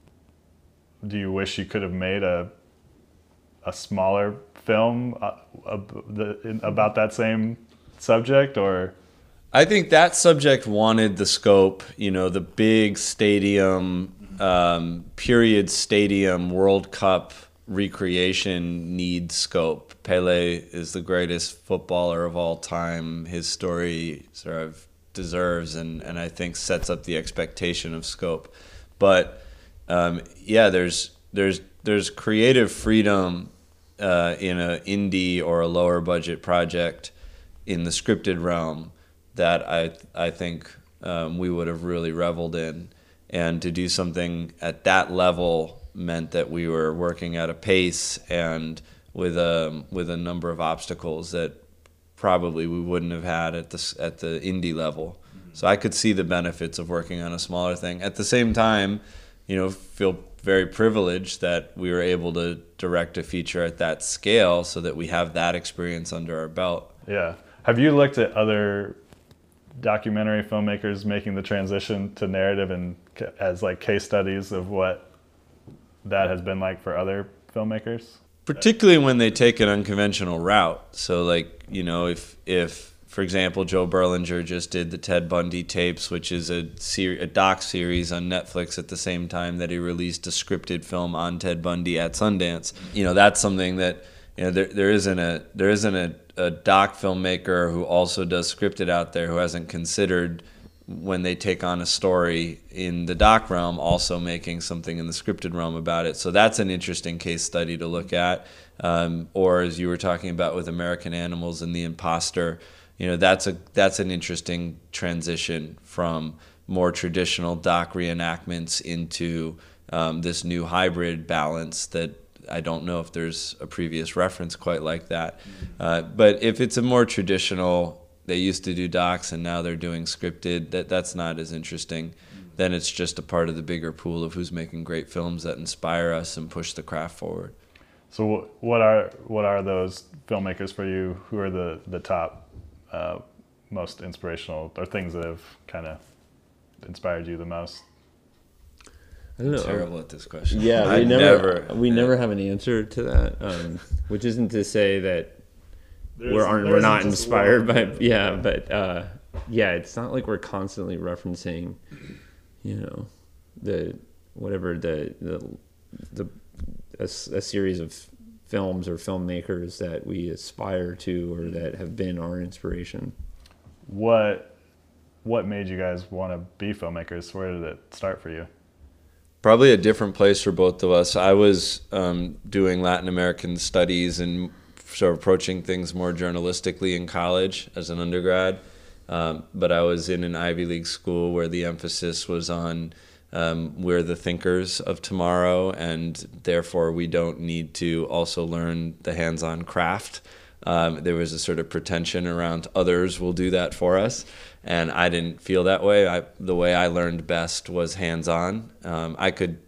do you wish you could have made a a smaller film uh, the, about that same subject, or I think that subject wanted the scope, you know, the big stadium, um, period stadium World Cup recreation needs scope. Pelé is the greatest footballer of all time. His story sort of deserves and, and I think sets up the expectation of scope. But um, yeah, there's there's there's creative freedom uh, in an indie or a lower budget project in the scripted realm that I I think um, we would have really reveled in, and to do something at that level meant that we were working at a pace and with a with a number of obstacles that probably we wouldn't have had at the at the indie level. Mm-hmm. So I could see the benefits of working on a smaller thing. At the same time, you know, feel very privileged that we were able to direct a feature at that scale so that we have that experience under our belt. yeah. Have you looked at other documentary filmmakers making the transition to narrative and as like case studies of what that has been like for other filmmakers? particularly when they take an unconventional route. So, like you know, if if for example, Joe Berlinger just did the Ted Bundy tapes, which is a ser- a doc series on Netflix at the same time that he released a scripted film on Ted Bundy at Sundance. You know, that's something that you know there there isn't a there isn't a, a doc filmmaker who also does scripted out there who hasn't considered when they take on a story in the doc realm, also making something in the scripted realm about it. So that's an interesting case study to look at. Um, or as you were talking about with American Animals and The Imposter, you know that's a that's an interesting transition from more traditional doc reenactments into um, this new hybrid balance that I don't know if there's a previous reference quite like that. Uh, but if it's a more traditional they used to do docs and now they're doing scripted that that's not as interesting then it's just a part of the bigger pool of who's making great films that inspire us and push the craft forward So what are what are those filmmakers for you? Who are the the top uh, most inspirational or things that have kind of inspired you the most? I don't know. Terrible at this question. Yeah, I we never, never- we never have an answer to that. Um, which isn't to say that There we're isn't- aren't, we're isn't inspired one. by yeah, but uh, yeah, it's not like we're constantly referencing, you know, the whatever the the the a, s- a series of films or filmmakers that we aspire to or that have been our inspiration. What what made you guys want to be filmmakers? Where did it start for you? Probably a different place for both of us. I was um, doing Latin American studies and sort of approaching things more journalistically in college as an undergrad. Um, but I was in an Ivy League school where the emphasis was on um, we're the thinkers of tomorrow, and therefore we don't need to also learn the hands on craft. Um, there was a sort of pretension around others will do that for us, and I didn't feel that way. I, the way I learned best was hands on. Um, I could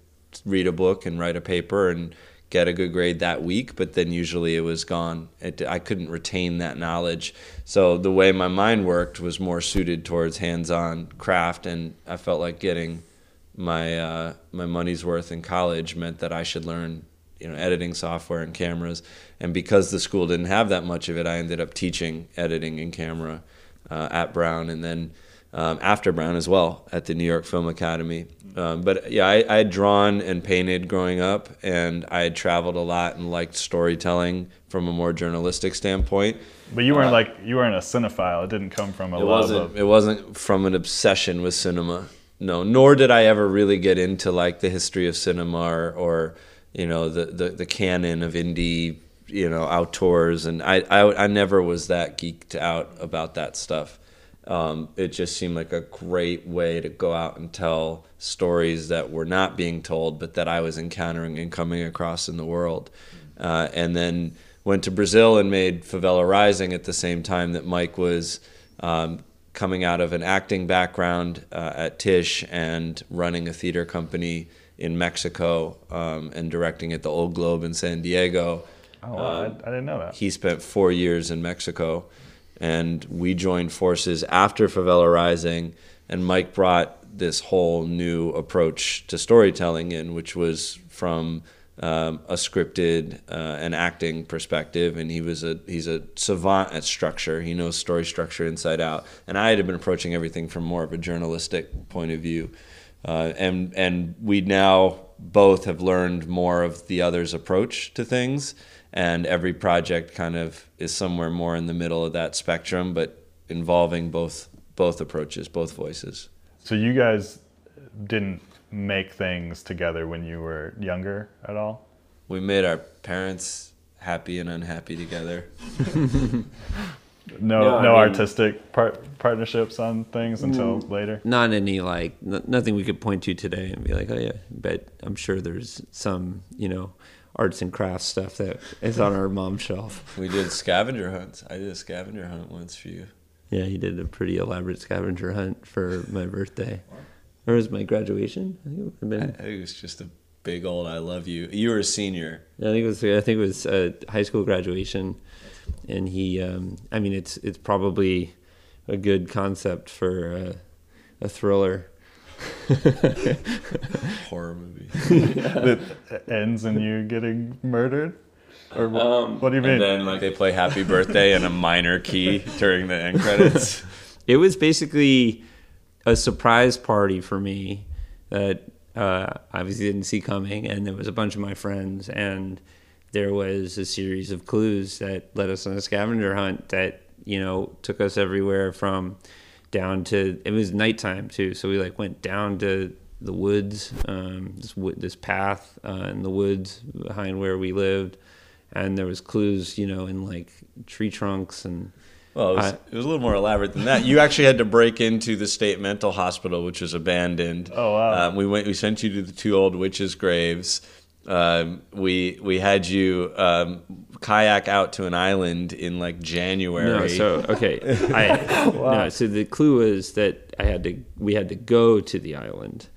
read a book and write a paper and get a good grade that week, but then usually it was gone. It, I couldn't retain that knowledge. So the way my mind worked was more suited towards hands on craft, and I felt like getting my uh, my money's worth in college meant that I should learn you know editing software and cameras and because the school didn't have that much of it I ended up teaching editing and camera uh, at Brown and then um, after Brown as well at the New York Film Academy. Um, but yeah I, I had drawn and painted growing up and I had traveled a lot and liked storytelling from a more journalistic standpoint. But you weren't like you weren't a cinephile. It didn't come from a it love wasn't of it wasn't from an obsession with cinema no. Nor did i ever really get into like the history of cinema or, or you know the, the the canon of indie you know auteurs and I, I i never was that geeked out about that stuff um, it just seemed like a great way to go out and tell stories that were not being told but that i was encountering and coming across in the world uh, and then went to Brazil and made Favela Rising at the same time that Mike was um, coming out of an acting background uh, at Tisch and running a theater company in Mexico um, and directing at the Old Globe in San Diego. Oh, wow, I, I didn't know that. He spent four years in Mexico, and we joined forces after Favela Rising. And Mike brought this whole new approach to storytelling in, which was from um, a scripted uh, and acting perspective, and he was a he's a savant at structure. He knows story structure inside out. And I had been approaching everything from more of a journalistic point of view, uh, and and we now both have learned more of the other's approach to things, and every project kind of is somewhere more in the middle of that spectrum, but involving both both approaches, both voices. So you guys didn't make things together when you were younger at all? We made our parents happy and unhappy together. No, No, I no, mean- artistic part, partnerships on things until Mm. later. Not any like n- nothing we could point to today and be like, oh yeah. But I'm sure there's some you know arts and crafts stuff that is on our mom's shelf. We did scavenger hunts. I did a scavenger hunt once for you. Yeah, he did a pretty elaborate scavenger hunt for my birthday. Or was my graduation? I think it would have I think it was just a big old "I love you." You were a senior. I think it was. I think it was uh, high school graduation, and he. Um, I mean, it's it's probably a good concept for uh, a thriller. [LAUGHS] Horror movie. [LAUGHS] that ends in you getting murdered? Or what, what do you mean? And then like they play "Happy Birthday" in a minor key during the end credits. [LAUGHS] It was basically a surprise party for me that uh, I obviously didn't see coming, and there was a bunch of my friends, and there was a series of clues that led us on a scavenger hunt that you know took us everywhere from down to it was nighttime too, so we like went down to the woods, um, this this path uh, in the woods behind where we lived, and there was clues, you know, in like tree trunks and. Well, it was, I- it was a little more elaborate than that. You actually had to break into the state mental hospital, which was abandoned. Oh, wow. Um, we went. We sent you to the two old witches' graves. Um, we we had you um, kayak out to an island in like January. No, so okay, [LAUGHS] I no. So the clue is that I had to. We had to go to the island.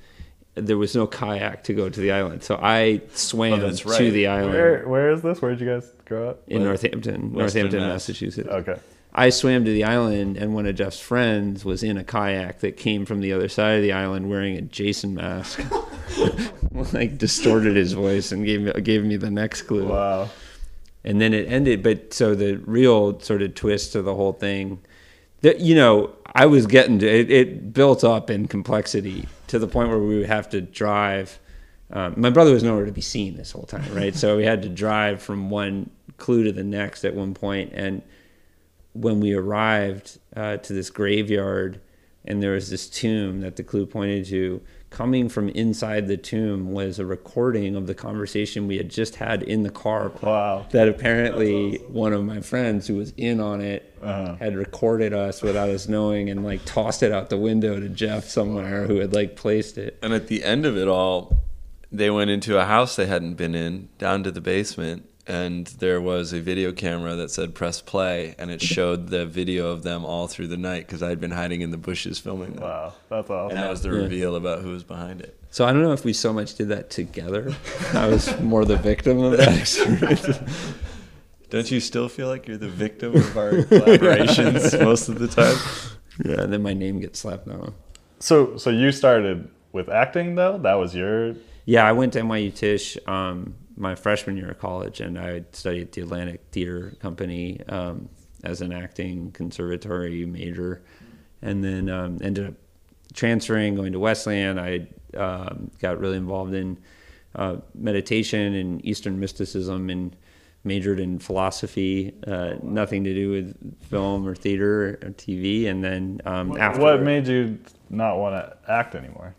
There was no kayak to go to the island, so I swam oh, that's to the island Where, where is this? Where did you guys grow up? in Northampton, Western Northampton, Mass. Massachusetts. Okay. I swam to the island, and one of Jeff's friends was in a kayak that came from the other side of the island wearing a Jason mask. [LAUGHS] [LAUGHS] like distorted his voice and gave me gave me the next clue. Wow. And then it ended, but so the real sort of twist to the whole thing, that you know, I was getting to it. It built up in complexity to the point where we would have to drive. Um, my brother was nowhere to be seen this whole time, right? so we had to drive from one clue to the next at one point, and when we arrived uh, to this graveyard, and there was this tomb that the clue pointed to. Coming from inside the tomb was a recording of the conversation we had just had in the car. Wow. That apparently one of my friends who was in on it Uh-huh. had recorded us without us knowing and like tossed it out the window to Jeff somewhere who had like placed it. And at the end of it all, they went into a house they hadn't been in, down to the basement, and there was a video camera that said press play, and it showed the video of them all through the night because I'd been hiding in the bushes filming them. Wow, that's awesome. And that was the Yeah. reveal about who was behind it. So I don't know if we so much did that together. I was more the victim of that experience. [LAUGHS] Don't you still feel like you're the victim of our collaborations [LAUGHS] most of the time? Yeah, and then my name gets slapped on. So, so you started with acting though? That was your Yeah, I went to NYU Tisch um, my freshman year of college, and I studied at the Atlantic Theater Company um, as an acting conservatory major, and then um, ended up transferring, going to Wesleyan. I um, got really involved in uh, meditation and Eastern mysticism, and majored in philosophy. Uh, nothing to do with film or theater or TV. And then um, after what made you not want to act anymore?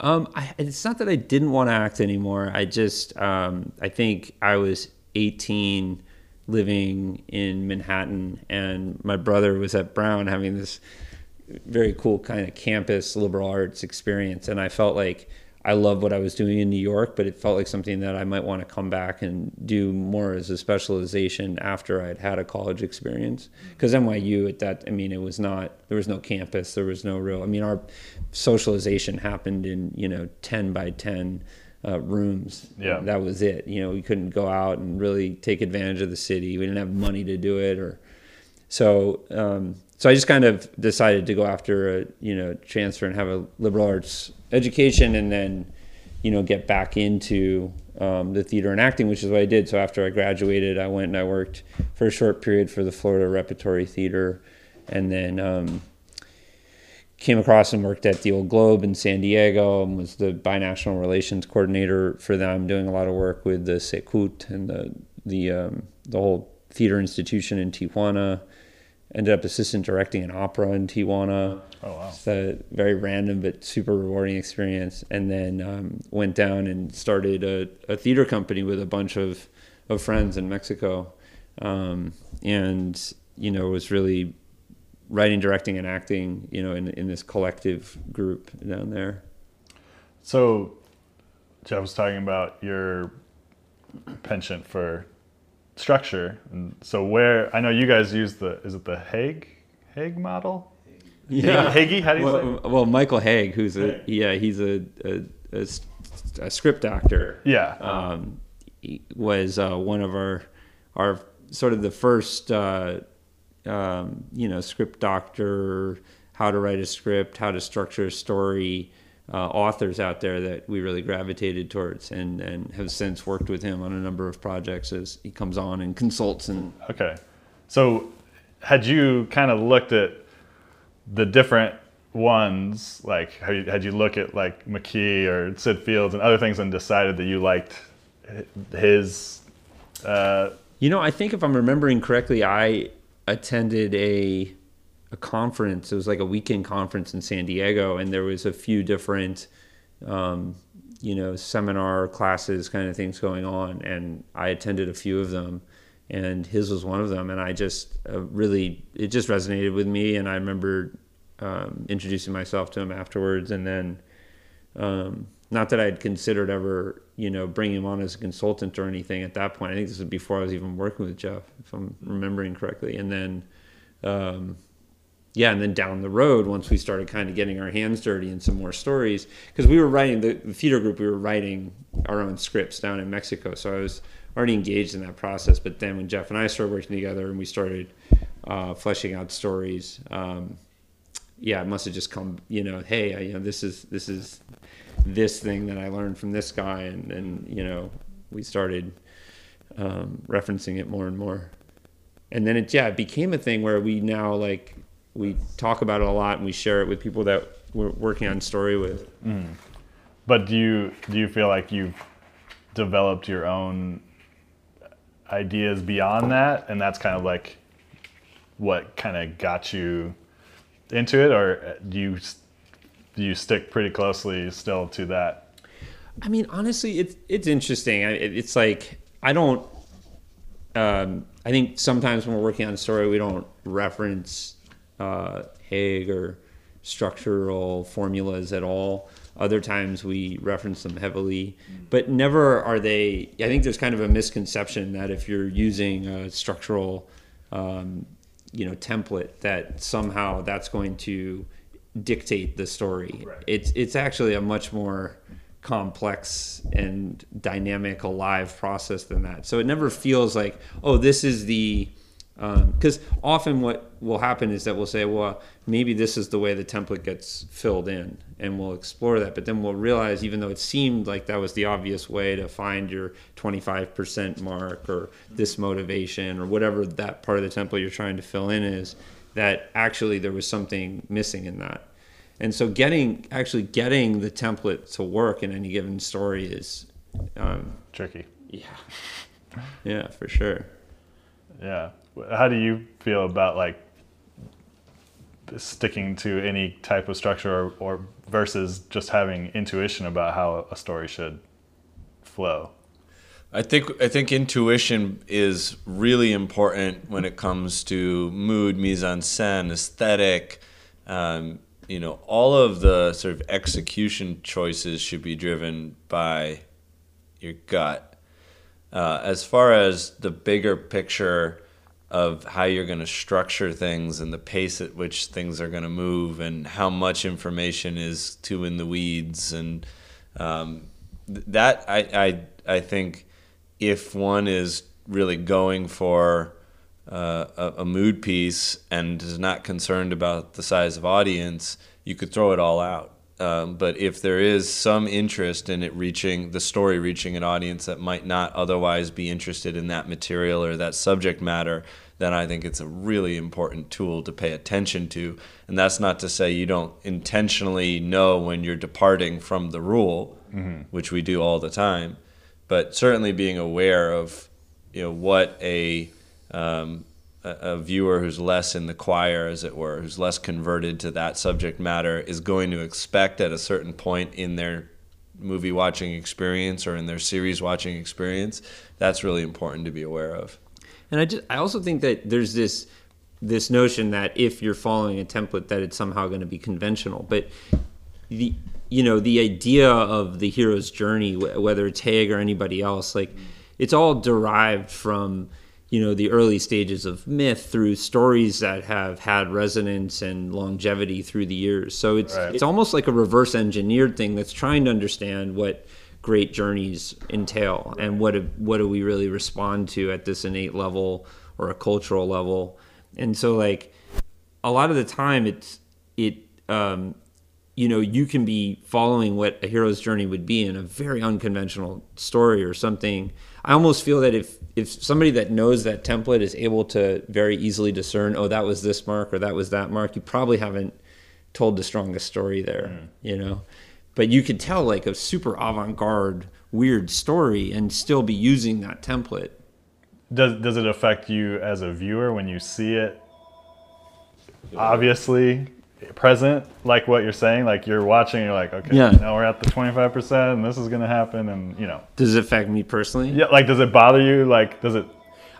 Um, I, it's not that I didn't want to act anymore. I just, um, I think I was 18 living in Manhattan, and my brother was at Brown having this very cool kind of campus liberal arts experience. And I felt like I love what I was doing in New York, but it felt like something that I might want to come back and do more as a specialization after I'd had a college experience. Because NYU at that, I mean, it was not, there was no campus, there was no real, I mean, our socialization happened in, you know, 10 by 10 uh, rooms. Yeah. That was it. You know, we couldn't go out and really take advantage of the city. We didn't have money to do it or, so, um, so I just kind of decided to go after a you know transfer and have a liberal arts education, and then you know get back into um, the theater and acting, which is what I did. So after I graduated, I went and I worked for a short period for the Florida Repertory Theater, and then um, came across and worked at the Old Globe in San Diego and was the binational relations coordinator for them, doing a lot of work with the CECUT and the the um, the whole theater institution in Tijuana ended up assistant directing an opera in Tijuana. Oh wow! It's a very random but super rewarding experience. And then um, went down and started a, a, theater company with a bunch of, of friends in Mexico, um, and you know was really writing, directing, and acting. You know, in in this collective group down there. So, Jeff was talking about your penchant for structure. And so where I know you guys use the is it the Hauge Hauge model? Yeah, Hagee. How do you well, say? Well, Michael Hauge, who's a yeah, he's a a, a, a script doctor. Yeah, um, was uh, one of our our sort of the first uh, um, you know script doctor, how to write a script, how to structure a story uh, authors out there that we really gravitated towards and, and have since worked with him on a number of projects as he comes on and consults and okay. So had you kind of looked at the different ones like had you, had you look at like mckee or Syd Fields and other things and decided that you liked his uh, you know i think if i'm remembering correctly i attended a a conference. It was like a weekend conference in San Diego, and there was a few different, um, you know, seminar classes kind of things going on, and I attended a few of them, and his was one of them, and I just uh, really it just resonated with me, and I remember um, introducing myself to him afterwards, and then. Um, not that I'd considered ever, you know, bringing him on as a consultant or anything at that point. I think this was before I was even working with Jeff, if I'm remembering correctly. And then, um, yeah, and then down the road, once we started kind of getting our hands dirty in some more stories, because we were writing the, the, theater group, we were writing our own scripts down in Mexico, so I was already engaged in that process. But then when Jeff and I started working together, and we started uh, fleshing out stories. Um, yeah, it must have just come, you know, hey, I, you know, this is this is this thing that I learned from this guy, and and you know, we started um, referencing it more and more, and then it yeah, it became a thing where we now like we talk about it a lot and we share it with people that we're working on story with. Mm. But do you do you feel like you've developed your own ideas beyond that, and that's kind of like what kind of got you into it, or do you do you stick pretty closely still to that? I mean, honestly, it's it's interesting. It's like I don't. Um, I think sometimes when we're working on a story, we don't reference uh, Hauge or structural formulas at all. Other times we reference them heavily, but never are they. I think there's kind of a misconception that if you're using a structural, um, you know, template, that somehow that's going to dictate the story. Right. It's it's actually a much more complex and dynamic, alive process than that. So it never feels like, oh, this is the because um, often what will happen is that we'll say, well, maybe this is the way the template gets filled in, and we'll explore that. But then we'll realize, even though it seemed like that was the obvious way to find your 25% mark or this motivation or whatever that part of the template you're trying to fill in is, that actually there was something missing in that. And so getting actually getting the template to work in any given story is um, tricky. Yeah, [LAUGHS] yeah, for sure. Yeah how do you feel about like sticking to any type of structure or, or versus just having intuition about how a story should flow? I think I think intuition is really important when it comes to mood, mise en scène, aesthetic. Um, you know, all of the sort of execution choices should be driven by your gut. Uh, as far as the bigger picture, of how you're going to structure things and the pace at which things are going to move and how much information is too in the weeds and um, that I, I I think if one is really going for uh, a, a, mood piece and is not concerned about the size of audience, you could throw it all out. Um, but if there is some interest in it reaching the story, reaching an audience that might not otherwise be interested in that material or that subject matter, then I think it's a really important tool to pay attention to. And that's not to say you don't intentionally know when you're departing from the rule, mm-hmm. which we do all the time, but certainly being aware of you know what a um, a, viewer who's less in the choir, as it were, who's less converted to that subject matter, is going to expect at a certain point in their movie watching experience or in their series watching experience. That's really important to be aware of. And I just I also think that there's this this notion that if you're following a template that it's somehow going to be conventional, but the you know the idea of the hero's journey, whether it's Hauge or anybody else, like it's all derived from you know the early stages of myth through stories that have had resonance and longevity through the years. So it's right. it's almost like a reverse engineered thing that's trying to understand what great journeys entail and what do, what do we really respond to at this innate level or a cultural level. And so like a lot of the time it's it um, you know you can be following what a hero's journey would be in a very unconventional story or something i almost feel that if if somebody that knows that template is able to very easily discern oh that was this mark or that was that mark you probably haven't told the strongest story there mm. you know? But you could tell like a super avant-garde weird story and still be using that template. Does does it affect you as a viewer when you see it? Obviously present like what you're saying like you're watching you're like okay yeah. now we're at the 25% and this is going to happen and you know. Does it affect me personally? Yeah like does it bother you? Like does it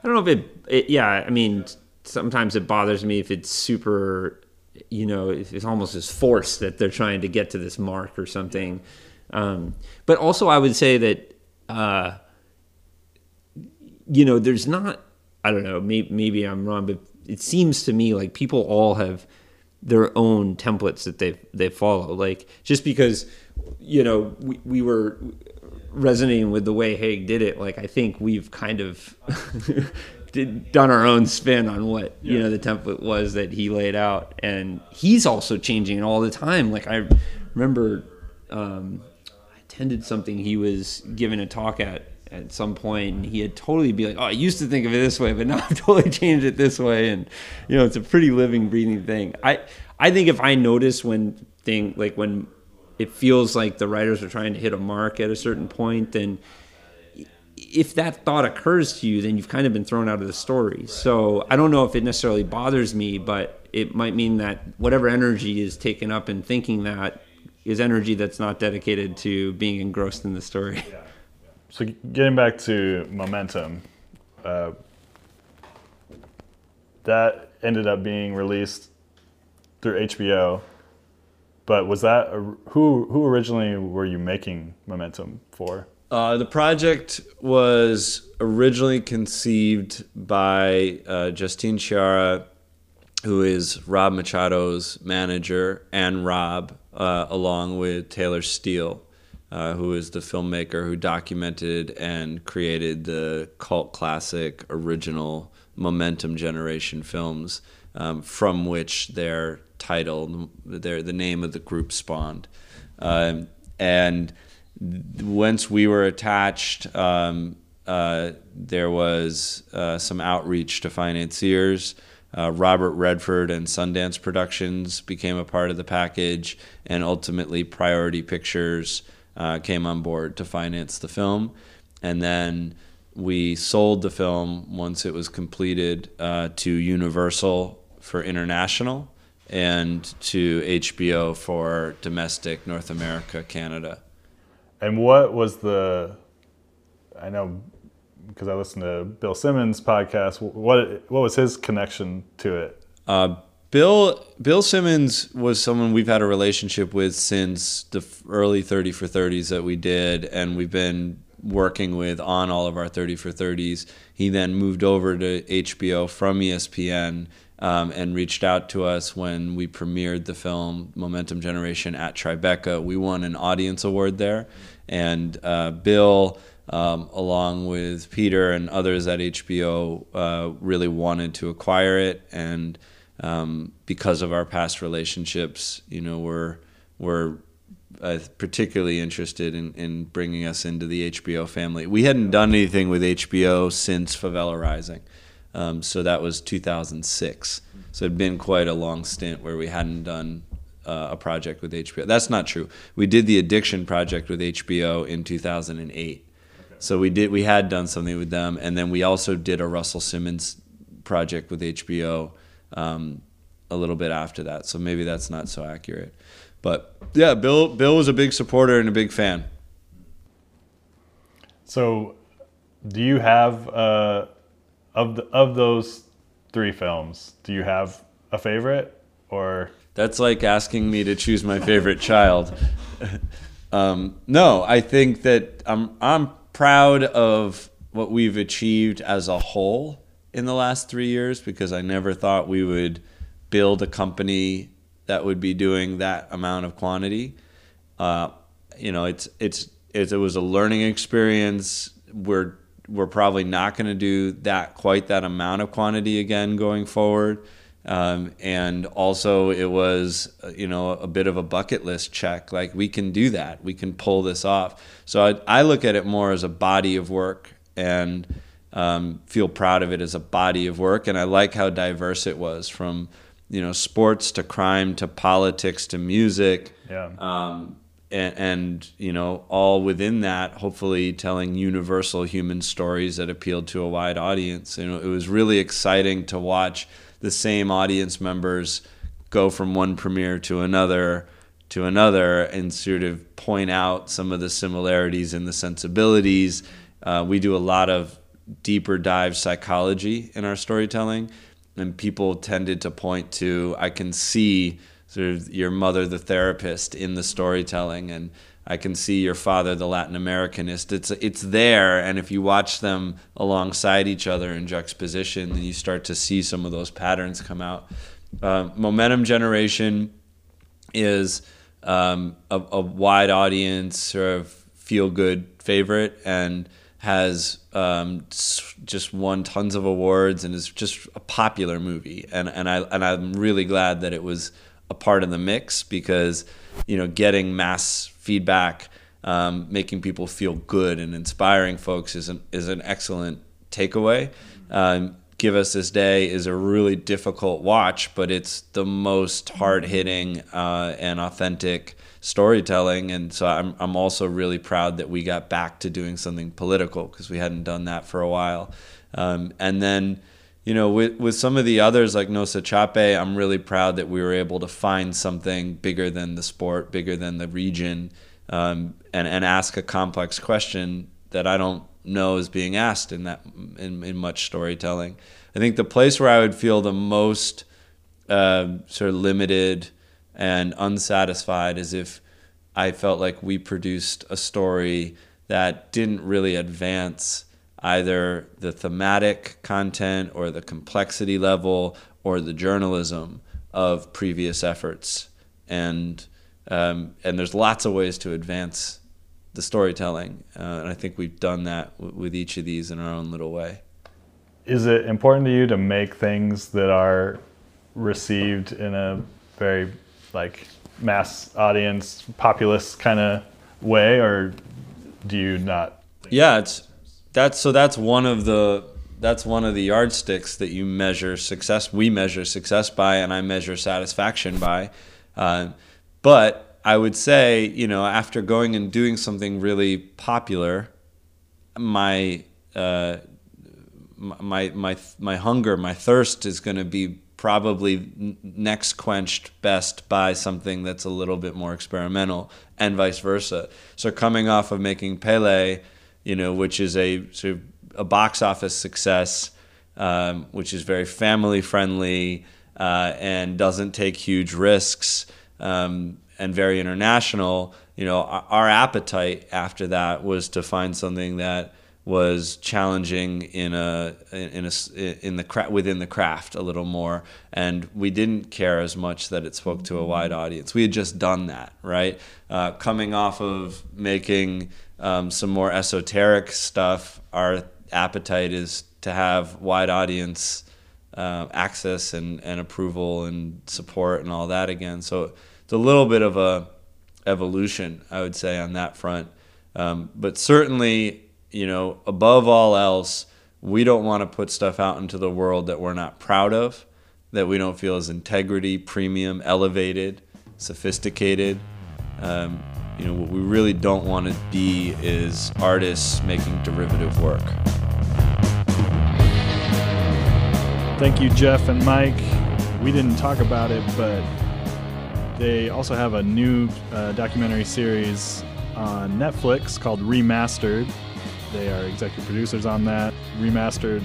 i don't know if it, it yeah i mean sometimes it bothers me if it's super you know it's almost as forced that they're trying to get to this mark or something. Um, but also i would say that uh, you know there's not i don't know maybe, maybe i'm wrong but it seems to me like people all have their own templates that they they follow. Like just because you know we, we were resonating with the way Hauge did it, like I think we've kind of [LAUGHS] did, done our own spin on what you know the template was that he laid out, and he's also changing it all the time. Like I remember, um, I attended something he was giving a talk at at some point, he had totally be like, "Oh, I used to think of it this way, but [LAUGHS] now I've totally changed it this way." And you know, it's a pretty living, breathing thing. I I think if I notice when thing like when it feels like the writers are trying to hit a mark at a certain point, then if that thought occurs to you, then you've kind of been thrown out of the story. So I don't know if it necessarily bothers me, but it might mean that whatever energy is taken up in thinking that is energy that's not dedicated to being engrossed in the story. So getting back to momentum, uh, that ended up being released through HBO. But was that who who originally were you making momentum for? Uh, the project was originally conceived by uh, Justine Chiara, who is Rob Machado's manager, and Rob, uh, along with Taylor Steele, uh, who is the filmmaker who documented and created the cult classic original Momentum Generation films, um, from which their title, their the name of the group spawned, um, and once we were attached, um, uh, there was uh, some outreach to financiers. Uh, Robert Redford and Sundance Productions became a part of the package, and ultimately Priority Pictures uh, came on board to finance the film. And then we sold the film once it was completed uh, to Universal for international and to HBO for domestic North America, Canada. And what was the? I know because I listened to Bill Simmons' podcast. What what was his connection to it? Uh, Bill Bill Simmons was someone we've had a relationship with since the early 30 for 30s that we did, and we've been working with on all of our 30 for 30s. He then moved over to HBO from ESPN um, and reached out to us when we premiered the film Momentum Generation at Tribeca. We won an audience award there, and uh, Bill, um, along with Peter and others at HBO, uh, really wanted to acquire it, and um, because of our past relationships, you know, we're we're uh, particularly interested in, in bringing us into the HBO family. We hadn't done anything with HBO since Favela Rising. Um, so that was 2006. So it'd been quite a long stint where we hadn't done uh, a project with HBO. That's not true. We did the Addiction project with HBO in 2008. Okay. So we did we had done something with them, and then we also did a Russell Simmons project with HBO um, a little bit after that. So maybe that's not so accurate. But yeah, Bill Bill was a big supporter and a big fan. So, do you have uh, of the, of those three films? Do you have a favorite or? That's like asking me to choose my favorite child. [LAUGHS] um, no, I think that I'm I'm proud of what we've achieved as a whole in the last three years because I never thought we would build a company that would be doing that amount of quantity. Uh, you know, it's, it's it's it was a learning experience. We're we're probably not going to do that quite that amount of quantity again going forward. Um, and also, it was you know a bit of a bucket list check. Like we can do that, we can pull this off. So I, I look at it more as a body of work and um, feel proud of it as a body of work. And I like how diverse it was from you know sports to crime to politics to music. Yeah. Um, and, and, you know all within that hopefully telling universal human stories that appealed to a wide audience and it was really exciting to watch the same audience members go from one premiere to another to another and sort of point out some of the similarities and the sensibilities uh, we do a lot of deeper dive psychology in our storytelling and people tended to point to i can see sort of your mother, the therapist, in the storytelling, and I can see your father, the Latin Americanist. It's it's there, and if you watch them alongside each other in juxtaposition, then you start to see some of those patterns come out. Uh, Momentum Generation is um, a, a wide audience, sort of feel good favorite, and has um, just won tons of awards and is just a popular movie. And and I and I'm really glad that it was a part of the mix because you know getting mass feedback, um, making people feel good and inspiring folks is an is an excellent takeaway. Um, Give Us This Day is a really difficult watch, but it's the most hard hitting uh, and authentic storytelling. And so I'm, I'm also really proud that we got back to doing something political because we hadn't done that for a while. Um, and then, you know, with, with some of the others like Nossa Chape, I'm really proud that we were able to find something bigger than the sport, bigger than the region, um, and, and ask a complex question that I don't know is being asked in that in, in much storytelling. I think the place where I would feel the most uh, sort of limited and unsatisfied as if I felt like we produced a story that didn't really advance either the thematic content or the complexity level or the journalism of previous efforts. And um, and there's lots of ways to advance the storytelling, uh, and I think we've done that w- with each of these in our own little way. Is it important to you to make things that are received in a very like mass audience, populist kind of way, or do you not? Yeah, it's that's so that's one of the that's one of the yardsticks that you measure success. We measure success by, and I measure satisfaction by. Uh, but I would say, you know, after going and doing something really popular, my uh, my my my hunger, my thirst is going to be probably next quenched best by something that's a little bit more experimental, and vice versa. So coming off of making Pelé, you know, which is a sort of a box office success, um, which is very family friendly uh, and doesn't take huge risks. Um, and very international, you know, our, our appetite after that was to find something that was challenging in a in a in the cra- within the craft a little more and we didn't care as much that it spoke to a wide audience. We had just done that right? Uh, coming off of making um, some more esoteric stuff our appetite is to have wide audience uh, access and, and approval and support and all that again. So it's a little bit of a evolution I would say on that front. Um, but certainly you know, above all else, we don't want to put stuff out into the world that we're not proud of, that we don't feel is integrity, premium, elevated, sophisticated. Um, you know, what we really don't want to be is artists making derivative work. Thank you, Jeff and Mike. We didn't talk about it, but they also have a new uh, documentary series on Netflix called Remastered they are executive producers on that. Remastered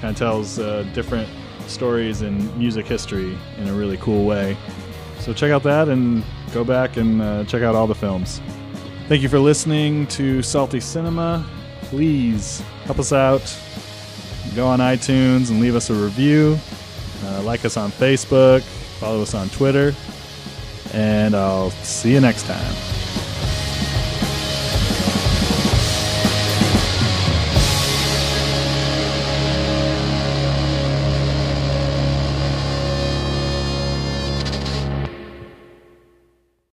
kind of tells uh, different stories in music history in a really cool way. So check out that and go back and uh, check out all the films. Thank you for listening to Salty Cinema. Please help us out. Go on iTunes and leave us a review. Uh, like us on Facebook. Follow us on Twitter. And I'll see you next time.